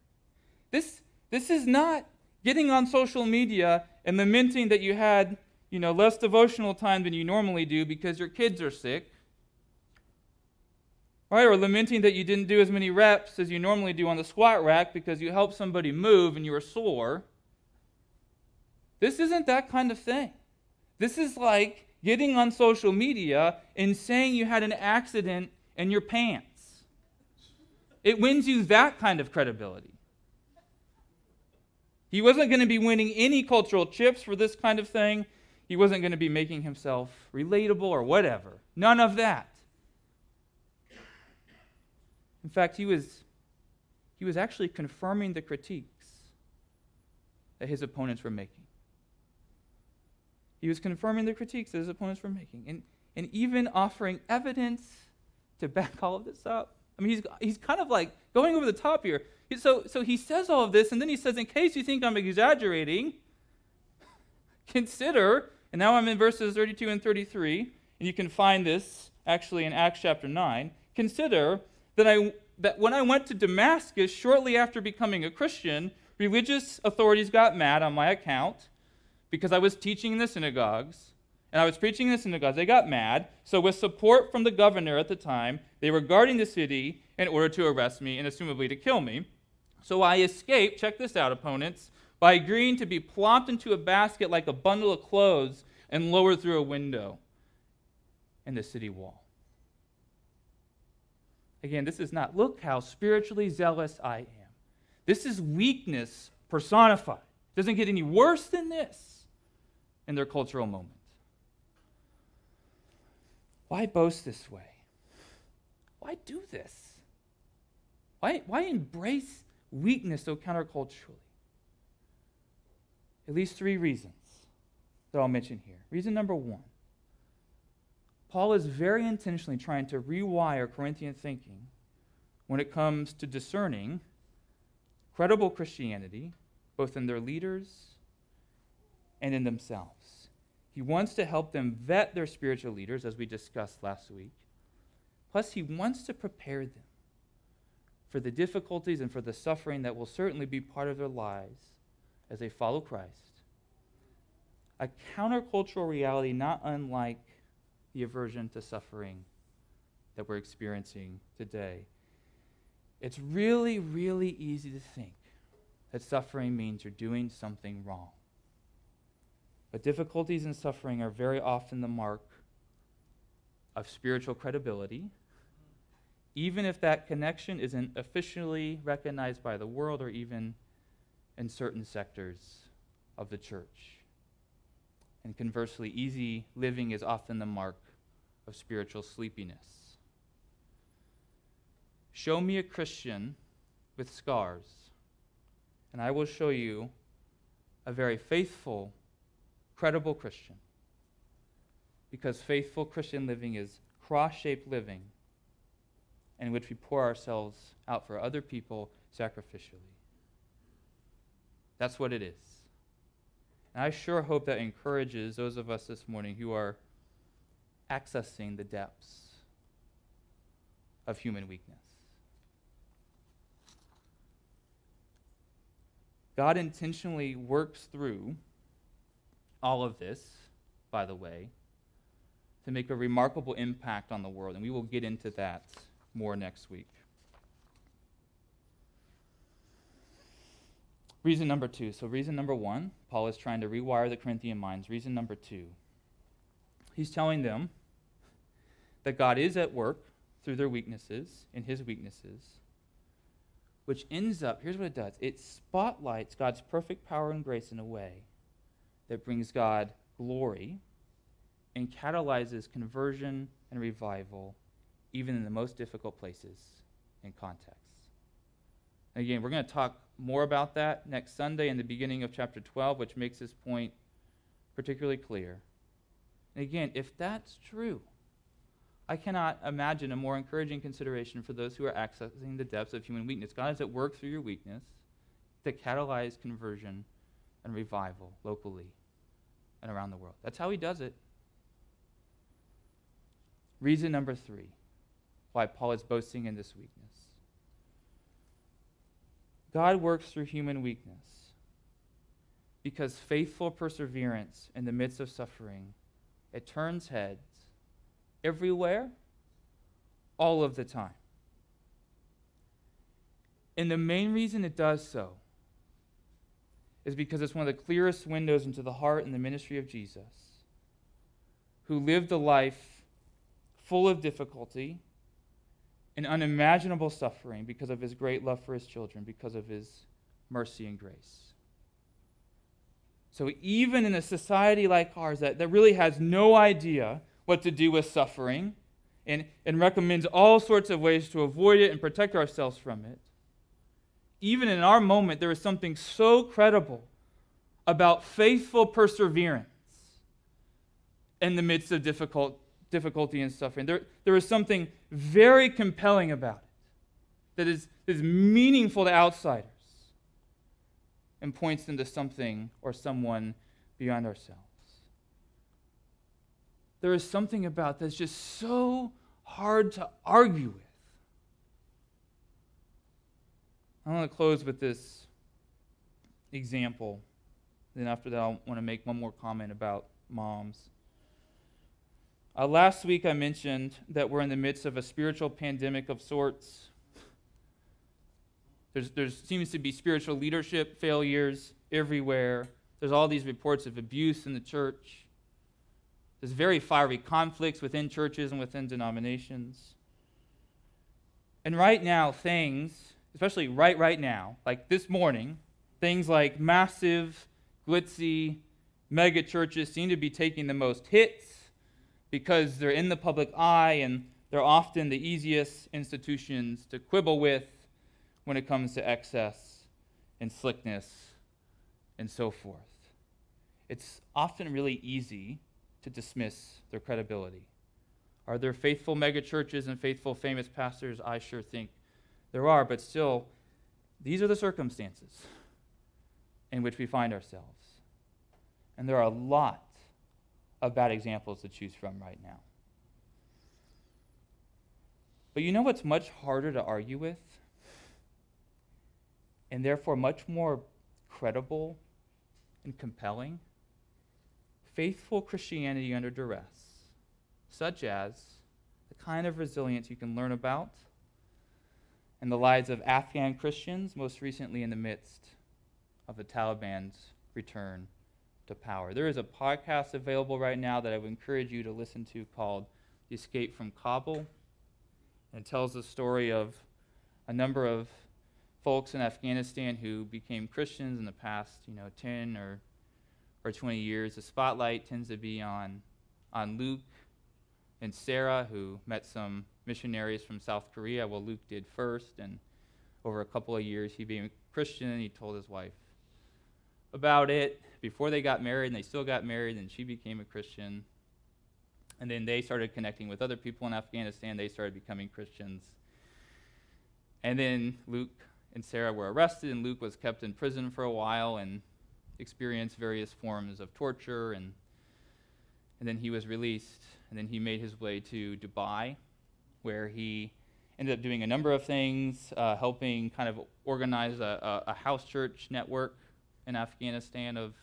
[SPEAKER 4] This, this is not getting on social media and lamenting that you had, you know, less devotional time than you normally do because your kids are sick. Right? Or lamenting that you didn't do as many reps as you normally do on the squat rack because you helped somebody move and you were sore. This isn't that kind of thing. This is like getting on social media and saying you had an accident in your pants. It wins you that kind of credibility. He wasn't going to be winning any cultural chips for this kind of thing. He wasn't going to be making himself relatable or whatever. None of that. In fact, he was, he was actually confirming the critiques that his opponents were making. He was confirming the critiques that his opponents were making and, and even offering evidence to back all of this up. I mean, he's, he's kind of like going over the top here. So, so he says all of this, and then he says, in case you think I'm exaggerating, consider, and now I'm in verses 32 and 33, and you can find this actually in Acts chapter 9. Consider that, I, that when I went to Damascus shortly after becoming a Christian, religious authorities got mad on my account because I was teaching in the synagogues and I was preaching in the synagogues. They got mad. So, with support from the governor at the time, they were guarding the city in order to arrest me and assumably to kill me. So I escaped, check this out, opponents, by agreeing to be plopped into a basket like a bundle of clothes and lowered through a window in the city wall. Again, this is not, look how spiritually zealous I am. This is weakness personified. It doesn't get any worse than this in their cultural moment. Why boast this way? Why do this? Why, why embrace weakness so counterculturally? At least three reasons that I'll mention here. Reason number one Paul is very intentionally trying to rewire Corinthian thinking when it comes to discerning credible Christianity, both in their leaders and in themselves. He wants to help them vet their spiritual leaders, as we discussed last week. Plus, he wants to prepare them for the difficulties and for the suffering that will certainly be part of their lives as they follow Christ. A countercultural reality not unlike the aversion to suffering that we're experiencing today. It's really, really easy to think that suffering means you're doing something wrong. But difficulties and suffering are very often the mark of spiritual credibility, even if that connection isn't officially recognized by the world or even in certain sectors of the church. And conversely, easy living is often the mark of spiritual sleepiness. Show me a Christian with scars, and I will show you a very faithful, credible Christian. Because faithful Christian living is cross shaped living in which we pour ourselves out for other people sacrificially. That's what it is. And I sure hope that encourages those of us this morning who are accessing the depths of human weakness. God intentionally works through all of this, by the way, to make a remarkable impact on the world. And we will get into that more next week. Reason number two. So, reason number one, Paul is trying to rewire the Corinthian minds. Reason number two, he's telling them that God is at work through their weaknesses, in his weaknesses, which ends up, here's what it does it spotlights God's perfect power and grace in a way that brings God glory and catalyzes conversion and revival, even in the most difficult places and contexts. Again, we're going to talk more about that next Sunday in the beginning of chapter 12, which makes this point particularly clear. And again, if that's true, I cannot imagine a more encouraging consideration for those who are accessing the depths of human weakness. God is at work through your weakness to catalyze conversion and revival locally and around the world. That's how He does it. Reason number three why Paul is boasting in this weakness God works through human weakness because faithful perseverance in the midst of suffering it turns heads everywhere, all of the time. And the main reason it does so is because it's one of the clearest windows into the heart and the ministry of Jesus, who lived a life full of difficulty and unimaginable suffering because of his great love for his children, because of his mercy and grace. So, even in a society like ours that, that really has no idea what to do with suffering and, and recommends all sorts of ways to avoid it and protect ourselves from it. Even in our moment, there is something so credible about faithful perseverance in the midst of difficult, difficulty and suffering. There, there is something very compelling about it that is, is meaningful to outsiders and points them to something or someone beyond ourselves there is something about that's just so hard to argue with. I want to close with this example. Then, after that, I want to make one more comment about moms. Uh, last week, I mentioned that we're in the midst of a spiritual pandemic of sorts. There's, there seems to be spiritual leadership failures everywhere. There's all these reports of abuse in the church. There's very fiery conflicts within churches and within denominations. And right now, things, especially right right now, like this morning, things like massive, glitzy mega churches seem to be taking the most hits because they're in the public eye and they're often the easiest institutions to quibble with when it comes to excess and slickness and so forth. It's often really easy to dismiss their credibility. Are there faithful megachurches and faithful famous pastors? I sure think there are, but still, these are the circumstances in which we find ourselves. And there are a lot of bad examples to choose from right now. But you know what's much harder to argue with? And therefore much more credible and compelling? Faithful Christianity under duress, such as the kind of resilience you can learn about in the lives of Afghan Christians, most recently in the midst of the Taliban's return to power. There is a podcast available right now that I would encourage you to listen to called The Escape from Kabul. And it tells the story of a number of folks in Afghanistan who became Christians in the past, you know, 10 or, or 20 years. The spotlight tends to be on, on Luke and Sarah, who met some missionaries from South Korea. Well, Luke did first, and over a couple of years, he became a Christian, and he told his wife about it before they got married, and they still got married, and she became a Christian. And then they started connecting with other people in Afghanistan. They started becoming Christians. And then Luke and Sarah were arrested, and Luke was kept in prison for a while and experienced various forms of torture. And, and then he was released, and then he made his way to Dubai, where he ended up doing a number of things, uh, helping kind of organize a, a, a house church network in Afghanistan of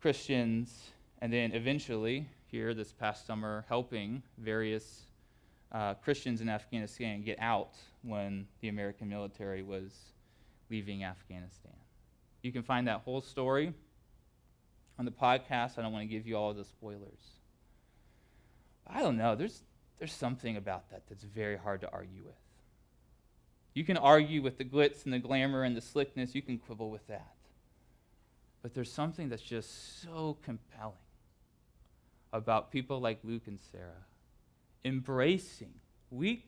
[SPEAKER 4] Christians, and then eventually, here this past summer, helping various uh, Christians in Afghanistan get out when the American military was leaving Afghanistan. You can find that whole story on the podcast. I don't want to give you all the spoilers. I don't know. There's, there's something about that that's very hard to argue with. You can argue with the glitz and the glamour and the slickness, you can quibble with that. But there's something that's just so compelling about people like Luke and Sarah embracing weakness,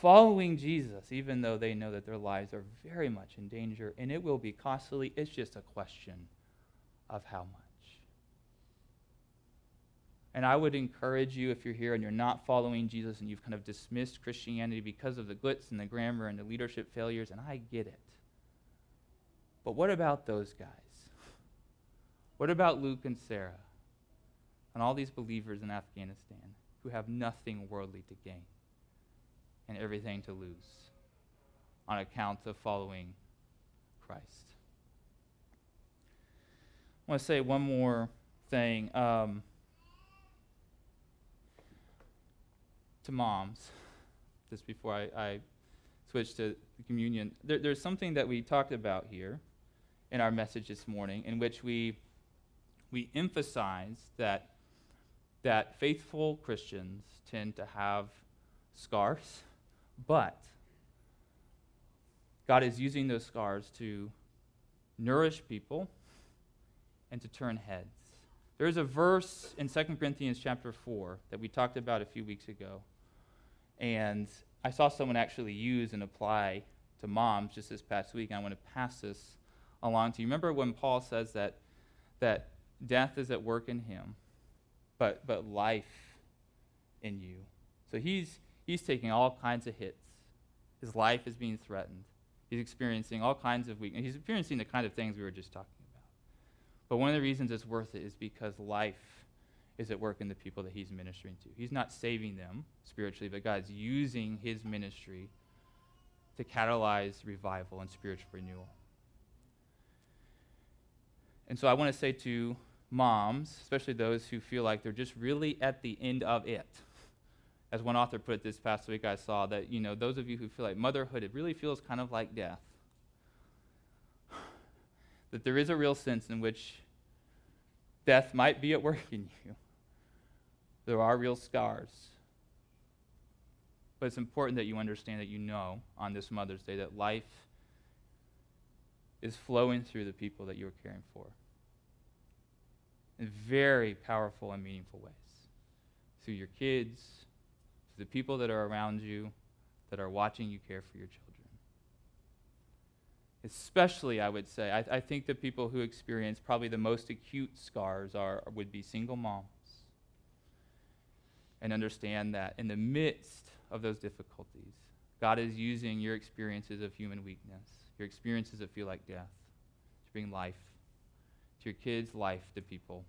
[SPEAKER 4] following Jesus, even though they know that their lives are very much in danger and it will be costly. It's just a question of how much. And I would encourage you, if you're here and you're not following Jesus and you've kind of dismissed Christianity because of the glitz and the grammar and the leadership failures, and I get it. But what about those guys? What about Luke and Sarah? and all these believers in Afghanistan who have nothing worldly to gain and everything to lose on account of following Christ. I want to say one more thing um, to moms, just before I, I switch to communion. There, there's something that we talked about here in our message this morning in which we, we emphasize that that faithful Christians tend to have scars, but God is using those scars to nourish people and to turn heads. There's a verse in 2 Corinthians chapter 4 that we talked about a few weeks ago. And I saw someone actually use and apply to moms just this past week. I want to pass this along to you. Remember when Paul says that, that death is at work in him? but, but life in you. So he's, he's taking all kinds of hits. His life is being threatened. He's experiencing all kinds of weakness. He's experiencing the kind of things we were just talking about. But one of the reasons it's worth it is because life is at work in the people that he's ministering to. He's not saving them spiritually, but God's using his ministry to catalyze revival and spiritual renewal. And so I want to say to moms, especially those who feel like they're just really at the end of it. As one author put it this past week, I saw that, you know, those of you who feel like motherhood, it really feels kind of like death. that there is a real sense in which death might be at work in you. There are real scars. But it's important that you understand that you know on this Mother's Day that life is flowing through the people that you're caring for in very powerful and meaningful ways through your kids, through the people that are around you that are watching you care for your children. Especially, I would say, I, I think the people who experience probably the most acute scars are, would be single moms. And understand that in the midst of those difficulties, God is using your experiences of human weakness, your experiences that feel like death, to bring life to your kids' life to people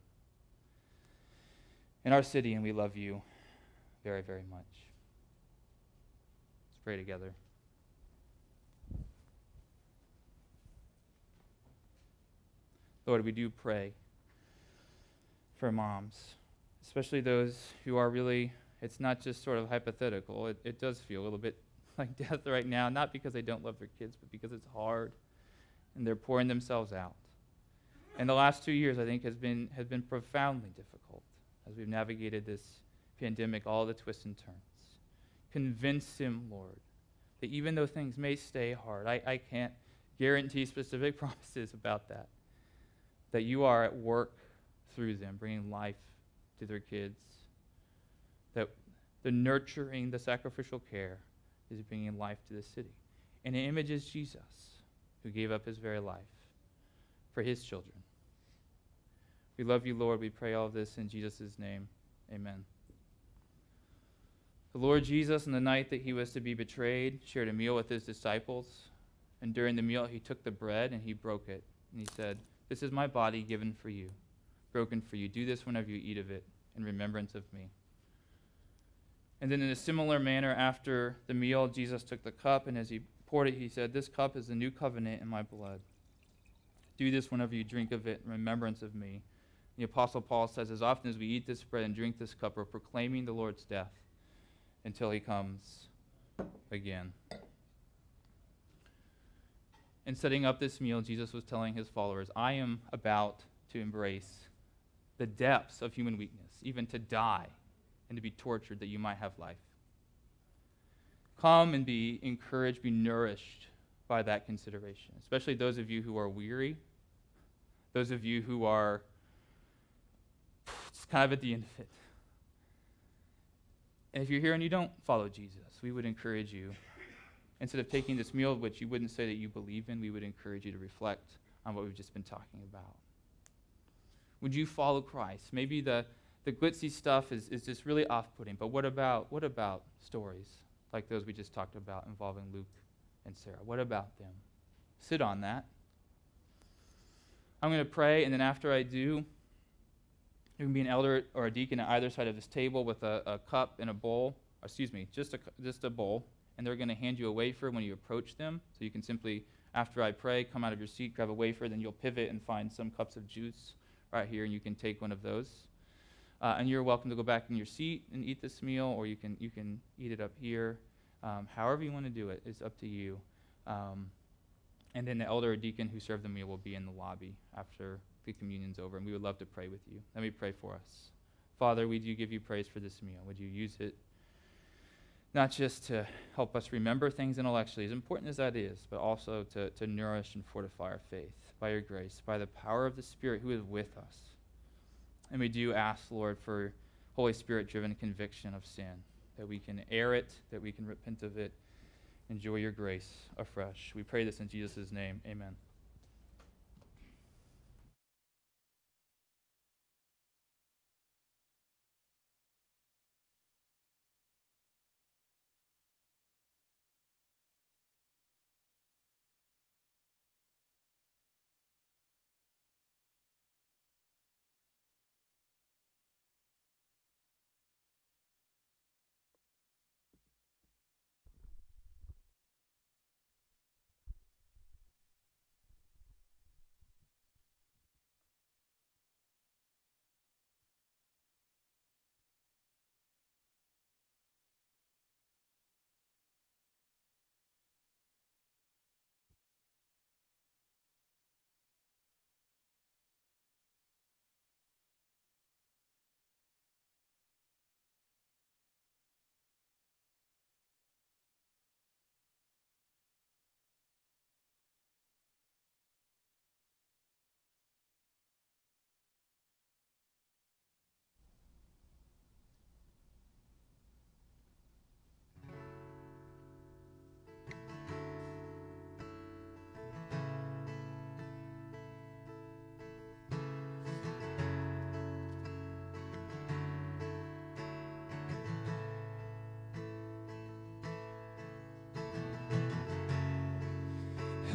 [SPEAKER 4] in our city, and we love you very, very much. Let's pray together. Lord, we do pray for moms, especially those who are really, it's not just sort of hypothetical. It, it does feel a little bit like death right now, not because they don't love their kids, but because it's hard and they're pouring themselves out. And the last two years, I think, has been, has been profoundly difficult as we've navigated this pandemic, all the twists and turns. Convince him, Lord, that even though things may stay hard, I, I can't guarantee specific promises about that, that you are at work through them, bringing life to their kids, that the nurturing, the sacrificial care is bringing life to the city. And the image is Jesus, who gave up his very life for his children. We love you, Lord. We pray all this in Jesus' name. Amen. The Lord Jesus, on the night that he was to be betrayed, shared a meal with his disciples. And during the meal, he took the bread and he broke it. And he said, This is my body given for you, broken for you. Do this whenever you eat of it in remembrance of me. And then, in a similar manner, after the meal, Jesus took the cup, and as he poured it, he said, This cup is the new covenant in my blood. Do this whenever you drink of it in remembrance of me. The Apostle Paul says, As often as we eat this bread and drink this cup, we're proclaiming the Lord's death until he comes again. In setting up this meal, Jesus was telling his followers, I am about to embrace the depths of human weakness, even to die and to be tortured that you might have life. Come and be encouraged, be nourished by that consideration, especially those of you who are weary, those of you who are just kind of at the end of it. And if you're here and you don't follow Jesus, we would encourage you, instead of taking this meal, which you wouldn't say that you believe in, we would encourage you to reflect on what we've just been talking about. Would you follow Christ? Maybe the, the glitzy stuff is, is just really off putting, but what about, what about stories like those we just talked about involving Luke and Sarah? What about them? Sit on that. I'm going to pray, and then after I do, there can be an elder or a deacon at either side of this table with a, a cup and a bowl. Excuse me, just a, just a bowl. And they're going to hand you a wafer when you approach them. So you can simply, after I pray, come out of your seat, grab a wafer, then you'll pivot and find some cups of juice right here, and you can take one of those. Uh, and you're welcome to go back in your seat and eat this meal, or you can, you can eat it up here. Um, however you want to do it, is up to you. Um, and then the elder or deacon who served the meal will be in the lobby after the communion's over, and we would love to pray with you. Let me pray for us. Father, we do give you praise for this meal. Would you use it not just to help us remember things intellectually, as important as that is, but also to, to nourish and fortify our faith by your grace, by the power of the Spirit who is with us. And we do ask, Lord, for Holy Spirit driven conviction of sin, that we can air it, that we can repent of it, enjoy your grace afresh. We pray this in Jesus' name. Amen.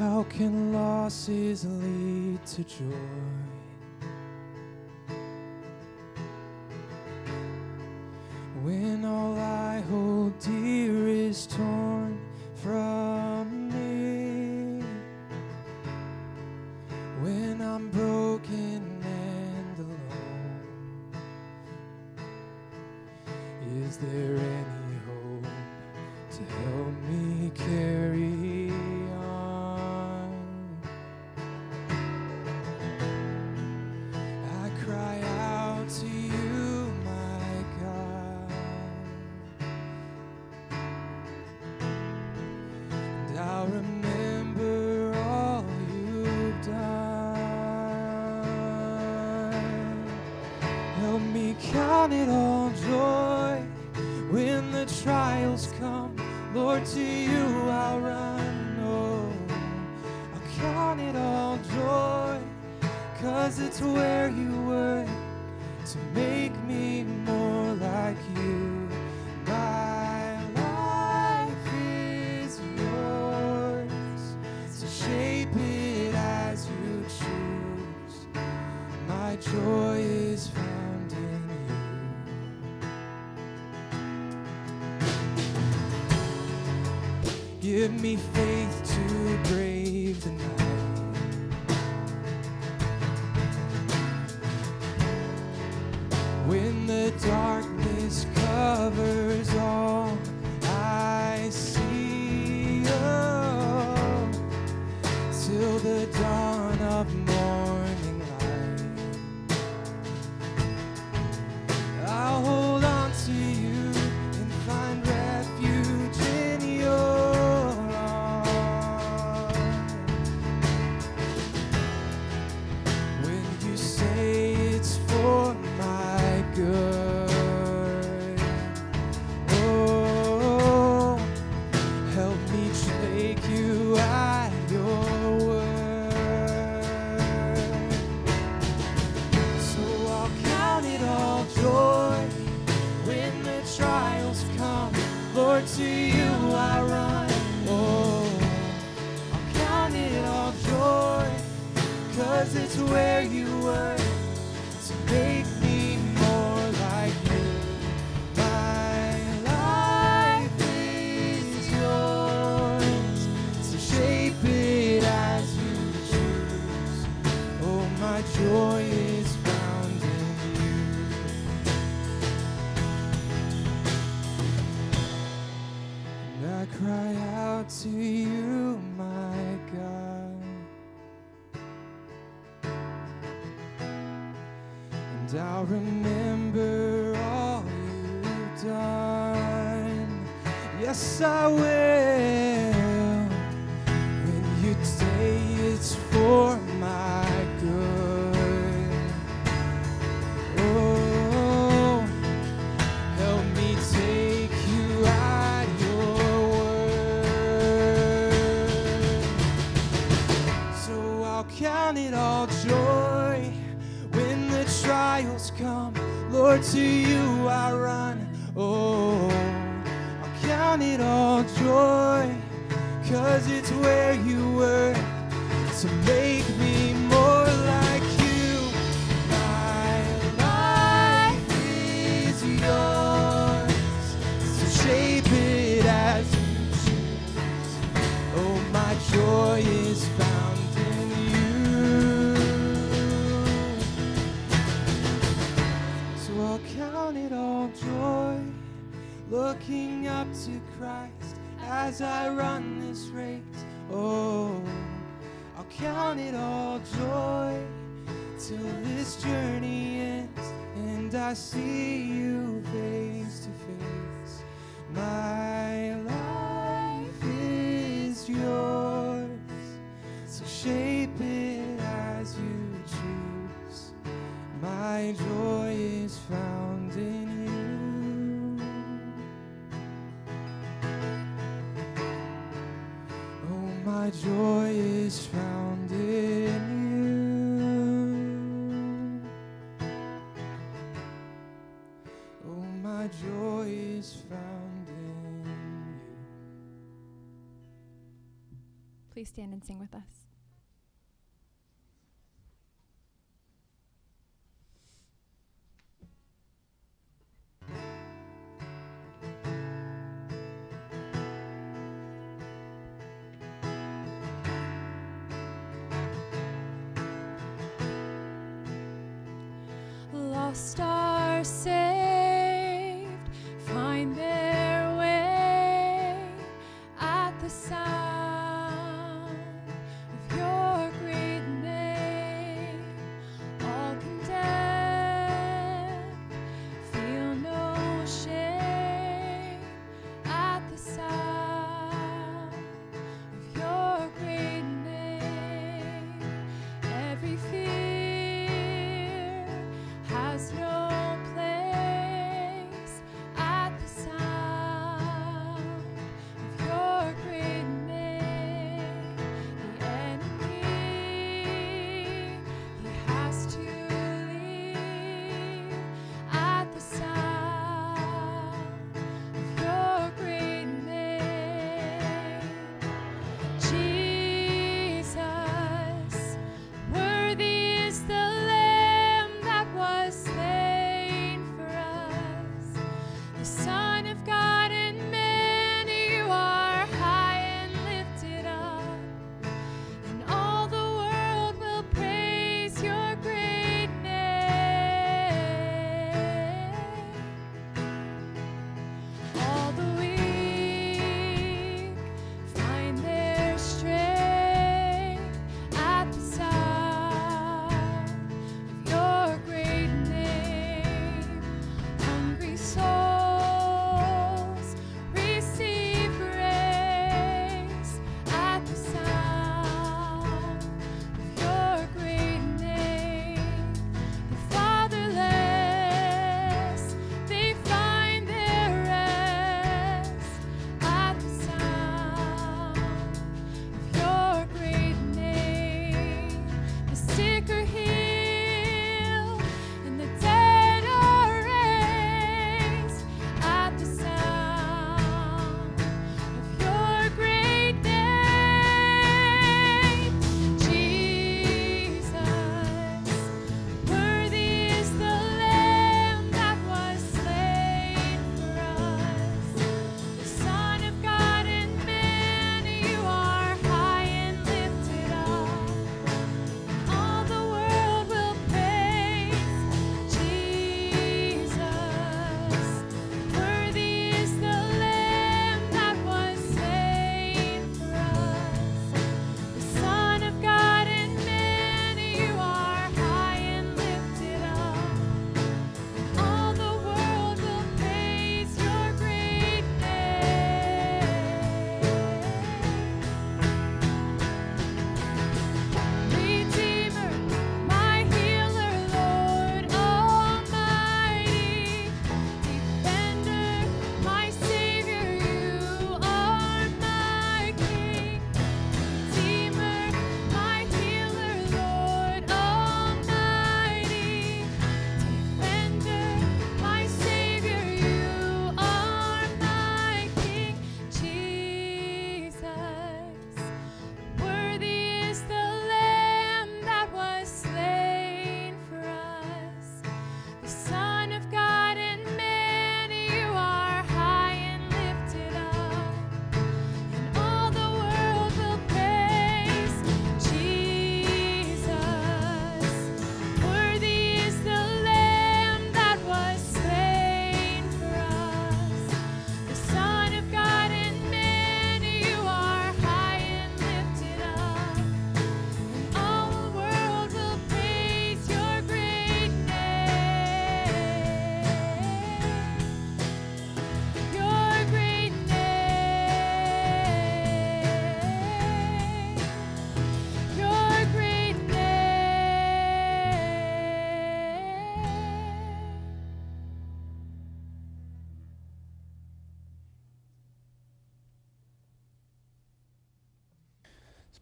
[SPEAKER 2] How can losses lead to joy?
[SPEAKER 5] Stand and sing with us? Lost saved,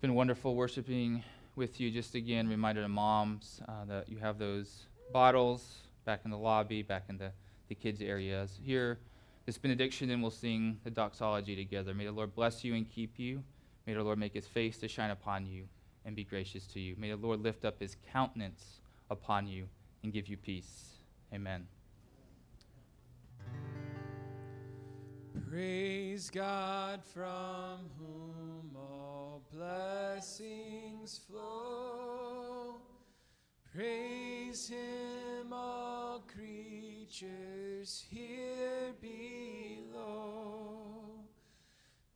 [SPEAKER 4] been wonderful worshiping with you. Just again, reminder to moms uh, that you have those bottles back in the lobby, back in the, the kids' areas. Here, this benediction, and we'll sing the doxology together. May the Lord bless you and keep you. May the Lord make his face to shine upon you and be gracious to you. May the Lord lift up his countenance upon you and give you peace. Amen.
[SPEAKER 6] Praise God from whom blessings flow. Praise Him, all creatures here below.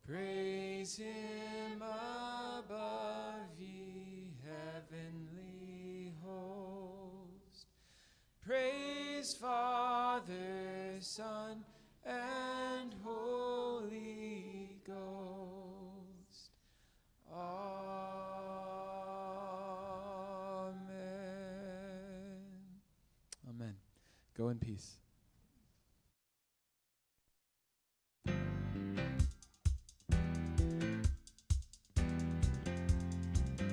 [SPEAKER 6] Praise Him above, ye heavenly host. Praise Father, Son, and Holy Ghost. Amen. Amen. Go in peace.
[SPEAKER 2] Here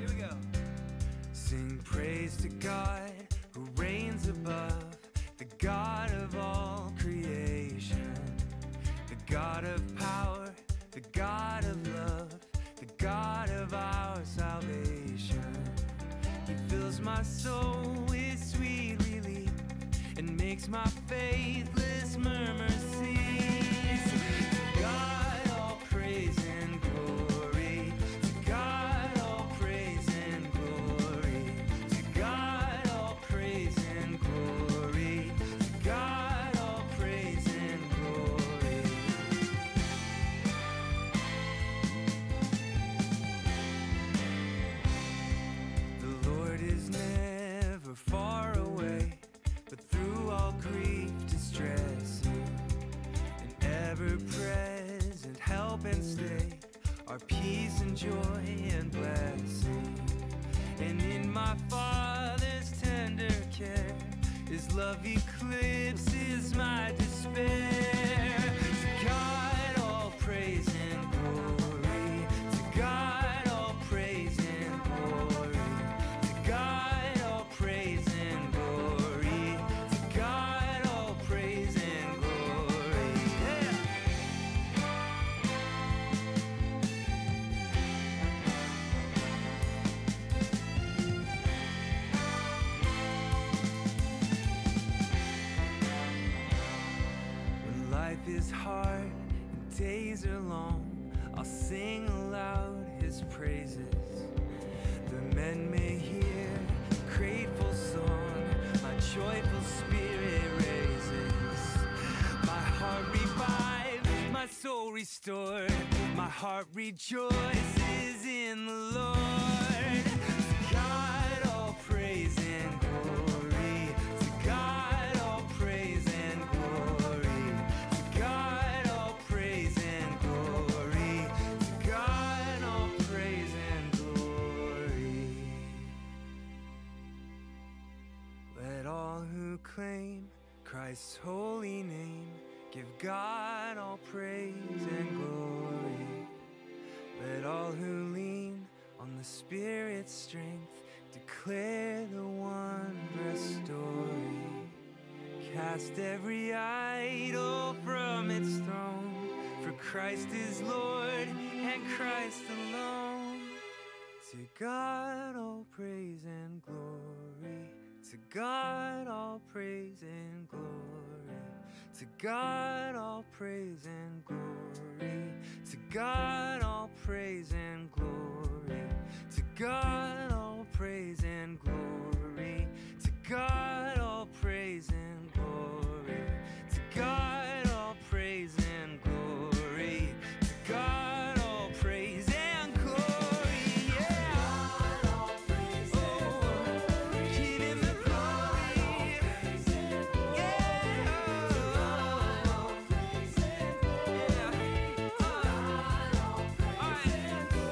[SPEAKER 2] we go. Sing praise to God who reigns above, the God of our salvation. He fills my soul with sweet relief and makes my faithless rejoices in the Lord. To God all praise and glory. To God all praise and glory. To God all praise and glory. To God all praise and glory. Let all who claim Christ's holy name give God all praise and glory. Let all who lean on the Spirit's strength declare the wondrous story. Cast every idol from its throne, for Christ is Lord and Christ alone. To God all praise and glory. To God all praise and glory. To God all praise and glory. To God all praise and glory. To God all praise and glory. To God